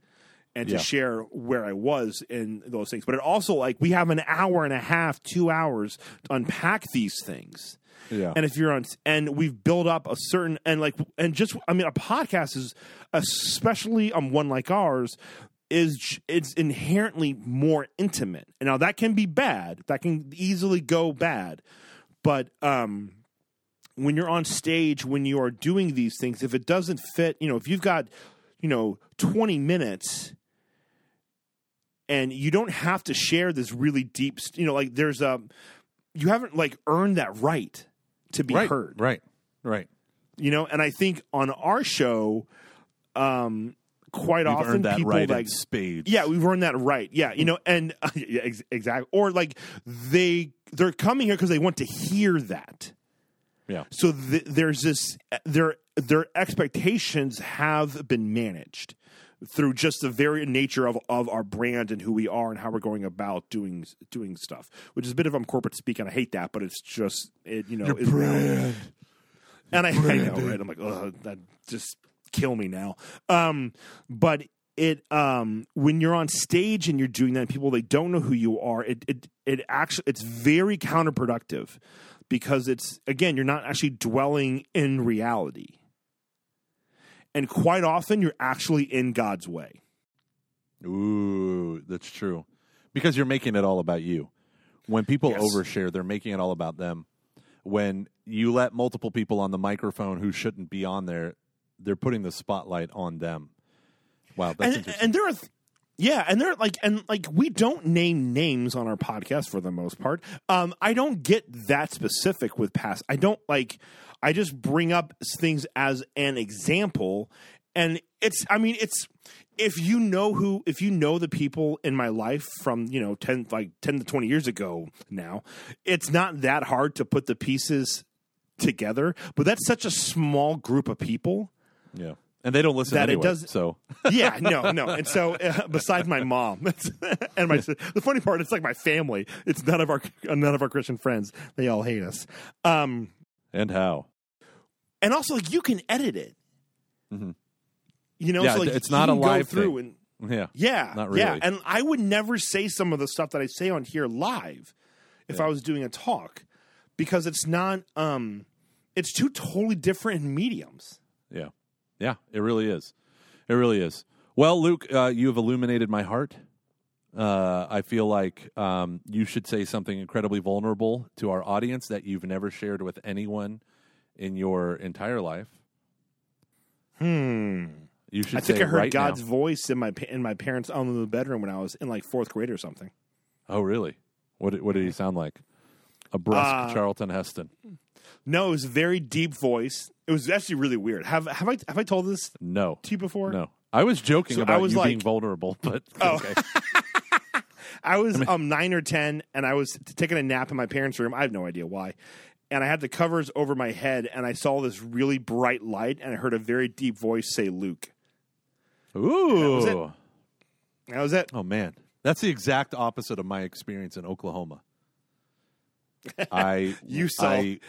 S2: and to
S1: Yeah.
S2: share where I was in those things. But it also like we have an hour and a half, two hours to unpack these things.
S1: Yeah.
S2: And if you're on, and we've built up a certain, and like, and just, I mean, a podcast is, especially on one like ours, is it's inherently more intimate. Now that can be bad. That can easily go bad. But um, when you're on stage, when you are doing these things, if it doesn't fit, you know, if you've got, you know, 20 minutes and you don't have to share this really deep, you know, like there's a, you haven't like earned that right to be
S1: right.
S2: heard
S1: Right. Right.
S2: you know and i think on our show um quite
S1: We've
S2: often
S1: that
S2: people
S1: right
S2: like
S1: spades.
S2: yeah we've earned that right yeah you know and yeah, ex- exactly or like they they're coming here because they want to hear that
S1: Yeah.
S2: so th- there's this their their expectations have been managed through just the very nature of, of our brand and who we are and how we're going about doing doing stuff, which is a bit of um corporate speak, and I hate that, but it's just it you know is reality. and I, I know right. I'm like, oh, that just kill me now. Um, but it um when you're on stage and you're doing that, and people they don't know who you are. It it it actually it's very counterproductive because it's again you're not actually dwelling in reality, and quite often you're actually in God's way.
S1: Ooh, that's true. Because you're making it all about you. When people
S2: Yes.
S1: overshare, they're making it all about them. When you let multiple people on the microphone who shouldn't be on there, they're putting the spotlight on them. Wow, that's
S2: and,
S1: interesting.
S2: and there are th- yeah and they're like and like we don't name names on our podcast for the most part um i don't get that specific with past i don't like i just bring up things as an example and it's i mean it's if you know who if you know the people in my life from you know 10 like 10 to 20 years ago now it's not that hard to put the pieces together but that's such a small group of people
S1: yeah. And they don't listen
S2: that it
S1: anyway.
S2: does-
S1: so
S2: yeah, no, no. And so, uh, besides my mom and my, the funny part, it's like my family. It's none of our none of our Christian friends. They all hate us. Um,
S1: and how?
S2: and also, like, you can edit it.
S1: Mm-hmm.
S2: You know,
S1: Yeah,
S2: so, like,
S1: it's not a live
S2: through
S1: thing.
S2: and
S1: Yeah.
S2: yeah,
S1: Not really. yeah.
S2: And I would never say some of the stuff that I say on here live if I was doing a talk because it's not. Um, it's two totally different mediums.
S1: Yeah. It really is. It really is. Well, Luke, uh, you have illuminated my heart. Uh, I feel like um, you should say something incredibly vulnerable to our audience that you've never shared with anyone in your entire life.
S2: Hmm.
S1: You should
S2: I think I heard
S1: right
S2: God's
S1: now.
S2: voice in my in my parents' own bedroom when I was in like fourth grade or something.
S1: Oh, really? What did, what did he sound like? A brusque
S2: Uh,
S1: Charlton Heston.
S2: No, it was a very deep voice. It was actually really weird. Have have I have I told this
S1: No.
S2: to you before?
S1: No. I was joking
S2: So I
S1: about
S2: was
S1: you
S2: like-
S1: being vulnerable, but
S2: Oh.
S1: okay.
S2: I was um nine or ten, and I was taking a nap in my parents' room. I have no idea why. And I had the covers over my head, and I saw this really bright light, and I heard a very deep voice say, "Luke."
S1: Ooh.
S2: was it. That was it.
S1: Oh man, that's the exact opposite of my experience in Oklahoma. I
S2: You saw-
S1: I,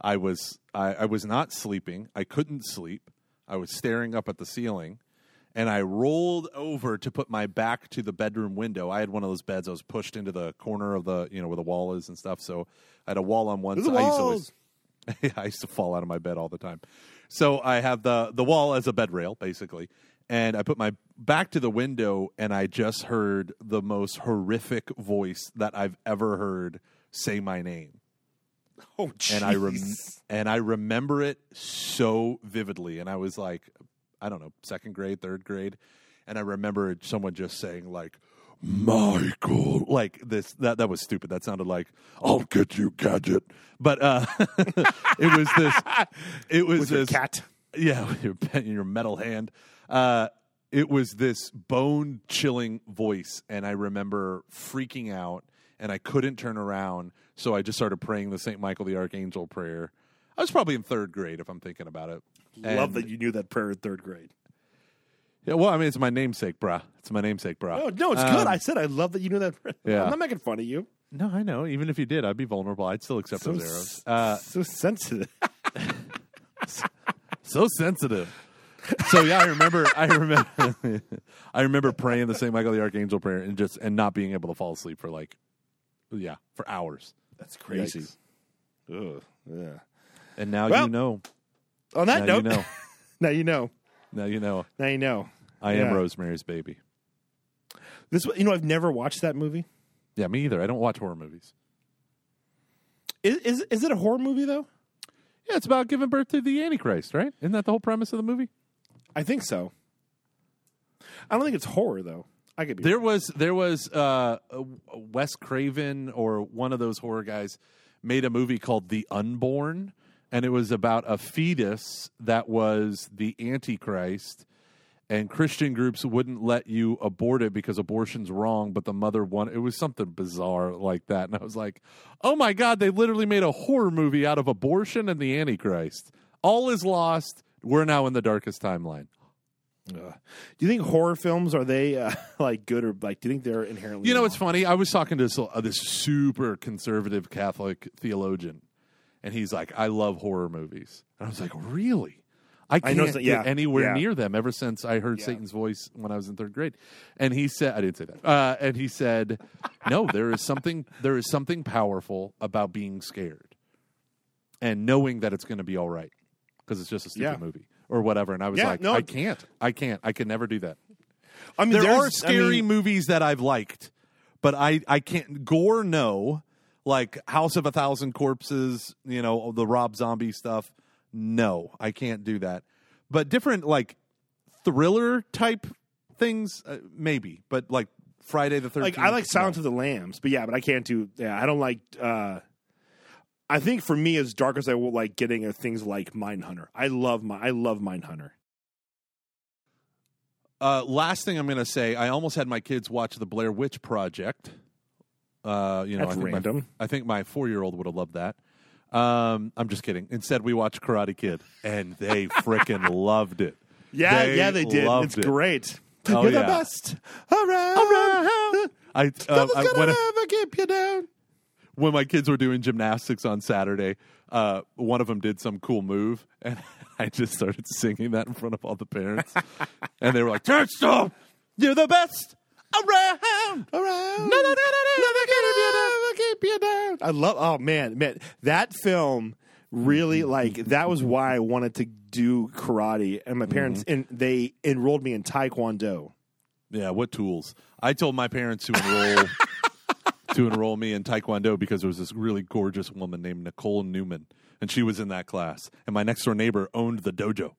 S1: I was I, I was not sleeping. I couldn't sleep. I was staring up at the ceiling, and I rolled over to put my back to the bedroom window. I had one of those beds. I was pushed into the corner of the you know where the wall is and stuff. So I had a wall on one side. I used to always- I used to fall out of my bed all the time. So I have the the wall as a bed rail, basically, and I put my back to the window, and I just heard the most horrific voice that I've ever heard say my name,
S2: Oh, jeez.
S1: and I rem- and I remember it so vividly, and I was like, I don't know, second grade, third grade, and I remember someone just saying like. Michael, like this, that that was stupid. That sounded like "I'll get you, gadget," but uh, it was this. It was
S2: with your
S1: this
S2: cat.
S1: yeah, with your pen, your metal hand. Uh, it was this bone chilling voice, and I remember freaking out, and I couldn't turn around, so I just started praying the Saint Michael the Archangel prayer. I was probably in third grade, if I'm thinking about it.
S2: Love
S1: And-
S2: that you knew that prayer in third grade.
S1: Yeah, well, I mean, it's my namesake, bruh. It's my namesake, bruh.
S2: Oh no, it's
S1: Um,
S2: good. I said I love that you knew that.
S1: Yeah.
S2: I'm not making fun of you.
S1: No, I know. Even if you did, I'd be vulnerable. I'd still accept
S2: So,
S1: those arrows. Uh,
S2: so sensitive.
S1: so sensitive. So yeah, I remember. I remember. I remember praying the Saint Michael the Archangel prayer and just and not being able to fall asleep for like, yeah, for hours.
S2: That's crazy. Ugh, yeah.
S1: And now
S2: Well,
S1: you know.
S2: On that
S1: Now you
S2: note,
S1: know.
S2: now you know.
S1: Now you know.
S2: Now you know.
S1: I
S2: Yeah.
S1: am Rosemary's Baby.
S2: This, you know, I've never watched that movie.
S1: Yeah, me either. I don't watch horror movies.
S2: Is is, is it a horror movie though?
S1: Yeah, it's about giving birth to the Antichrist, right? Isn't that the whole premise of the movie?
S2: I think so. I don't think it's horror though. I could be.
S1: There was there was uh, uh, Wes Craven or one of those horror guys made a movie called The Unborn, and it was about a fetus that was the Antichrist, and Christian groups wouldn't let you abort it because abortion's wrong, but the mother wanted. It was something bizarre like that, and I was like, "Oh my god!" They literally made a horror movie out of abortion and the Antichrist. All is lost. We're now in the darkest timeline.
S2: Ugh. Do you think horror films are they uh, like good or like? Do you think they're inherently?
S1: You know,
S2: wrong?
S1: it's funny. I was talking to this, uh, this super conservative Catholic theologian, and he's like, "I love horror movies," and I was like, "Really?" I can't
S2: that- yeah,
S1: get anywhere
S2: yeah.
S1: near them ever since I heard
S2: Yeah.
S1: Satan's voice when I was in third grade. And he said, "I didn't say that." Uh, and he said, "No, there is something. There is something powerful about being scared and knowing that it's going to be all right because it's just a stupid movie or whatever." And I was
S2: Yeah,
S1: like,
S2: no,
S1: "I can't. I can't. I can never do that."
S2: I mean,
S1: there are scary
S2: I mean,
S1: movies that I've liked, but I I can't gore no like House of a Thousand Corpses, you know, the Rob Zombie stuff. No, I can't do that. But different like thriller type things, uh, maybe. But like Friday the Thirteenth,
S2: like I like Silence of the Lambs, but yeah, but I can't do. Yeah, I don't like. uh I think for me, as dark as I will like getting are things like Mindhunter. I love my. I love Mindhunter.
S1: Uh, last thing I'm going to say, I almost had my kids watch the Blair Witch Project. Uh, you know,
S2: That's
S1: I think
S2: random.
S1: My, I think my four year old would have loved that. Um, I'm just kidding. Instead, we watched Karate Kid, and they frickin' loved it.
S2: Yeah,
S1: They
S2: yeah, they did. It's
S1: it.
S2: great.
S1: Oh,
S2: You're
S1: yeah.
S2: the best. All right,
S1: I, uh, I- when,
S2: ever keep you down.
S1: When my kids were doing gymnastics on Saturday, uh, one of them did some cool move, and I just started singing that in front of all the parents, and they were like, "Turnstone, you're the best around."
S2: Around.
S1: No, no, no, no, no,
S2: keep you down. I love. Oh man, man, that film really like that was why I wanted to do karate, and my parents and they enrolled me in taekwondo.
S1: Yeah, what tools? I told my parents to enroll to enroll me in Taekwondo because there was this really gorgeous woman named Nicole Newman, and she was in that class. And my next door neighbor owned the dojo,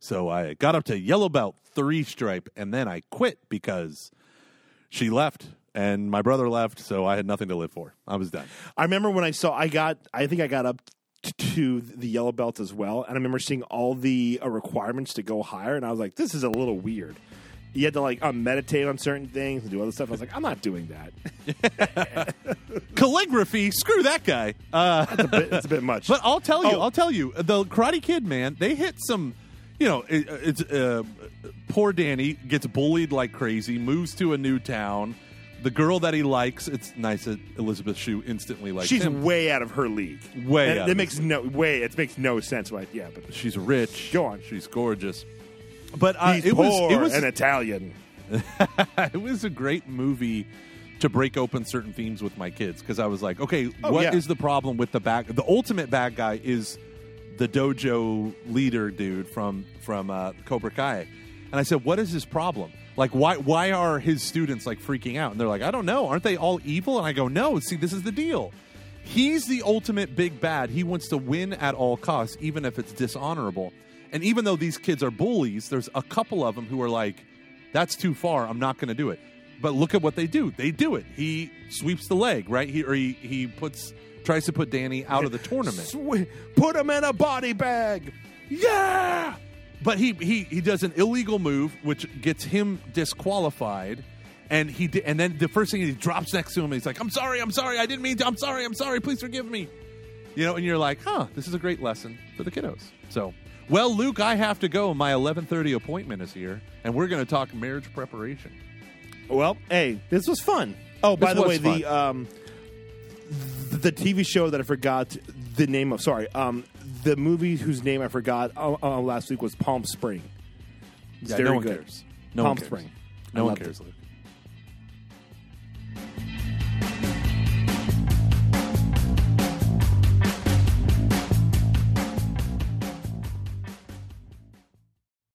S1: so I got up to yellow belt three stripe, and then I quit because she left and my brother left, so I had nothing to live for. I was done.
S2: I remember when I saw I got I think I got up to the yellow belt as well, and I remember seeing all the uh, requirements to go higher, and I was like, this is a little weird. You had to like uh, meditate on certain things and do other stuff. I was like, I'm not doing that.
S1: Calligraphy, screw that guy. Uh,
S2: It's a bit, it's a bit much.
S1: But I'll tell you,
S2: Oh.
S1: I'll tell you, the Karate Kid man, they hit some. You know, it, it's uh, poor Danny gets bullied like crazy, moves to a new town. The girl that he likes, it's nice that Elizabeth Shue instantly likes
S2: She's
S1: him.
S2: way out of her league.
S1: Way
S2: And
S1: out
S2: It
S1: of
S2: makes no way. It makes no sense. Like, yeah, but
S1: She's rich.
S2: Go on.
S1: She's gorgeous. But uh,
S2: he's
S1: it
S2: poor
S1: was it was
S2: and Italian.
S1: it was a great movie to break open certain themes with my kids because I was like, okay, what is
S2: Oh, yeah.
S1: the problem with the back? The ultimate bad guy is the dojo leader dude from from uh, Cobra Kai, and I said, what is his problem? Like, why why are his students like freaking out? And they're like, I don't know. Aren't they all evil? And I go, no. See, this is the deal. He's the ultimate big bad. He wants to win at all costs, even if it's dishonorable. And even though these kids are bullies, there's a couple of them who are like, that's too far. I'm not going to do it. But look at what they do. They do it. He sweeps the leg, right? He or he he puts tries to put Danny out of the tournament.
S2: Swe- Put him in a body bag.
S1: Yeah. But he he he does an illegal move which gets him disqualified. And he di- and then the first thing he drops next to him, he's like, "I'm sorry, I'm sorry, I didn't mean to. I'm sorry, I'm sorry. Please forgive me." You know, and you're like, "Huh, this is a great lesson for the kiddos." So, well, Luke, I have to go. My 11:30 appointment is here, and we're going to talk marriage preparation.
S2: Well, hey, this was fun. Oh, by
S1: This
S2: the
S1: was
S2: way, the um, th- the TV show that I forgot the name of. Sorry, um, the movie whose name I forgot uh, uh, last week was Palm Spring. It's
S1: Yeah,
S2: very
S1: no one
S2: good.
S1: cares. No
S2: Palm
S1: one cares.
S2: Spring.
S1: No
S2: I
S1: one
S2: loved
S1: cares,
S2: it.
S1: Luke.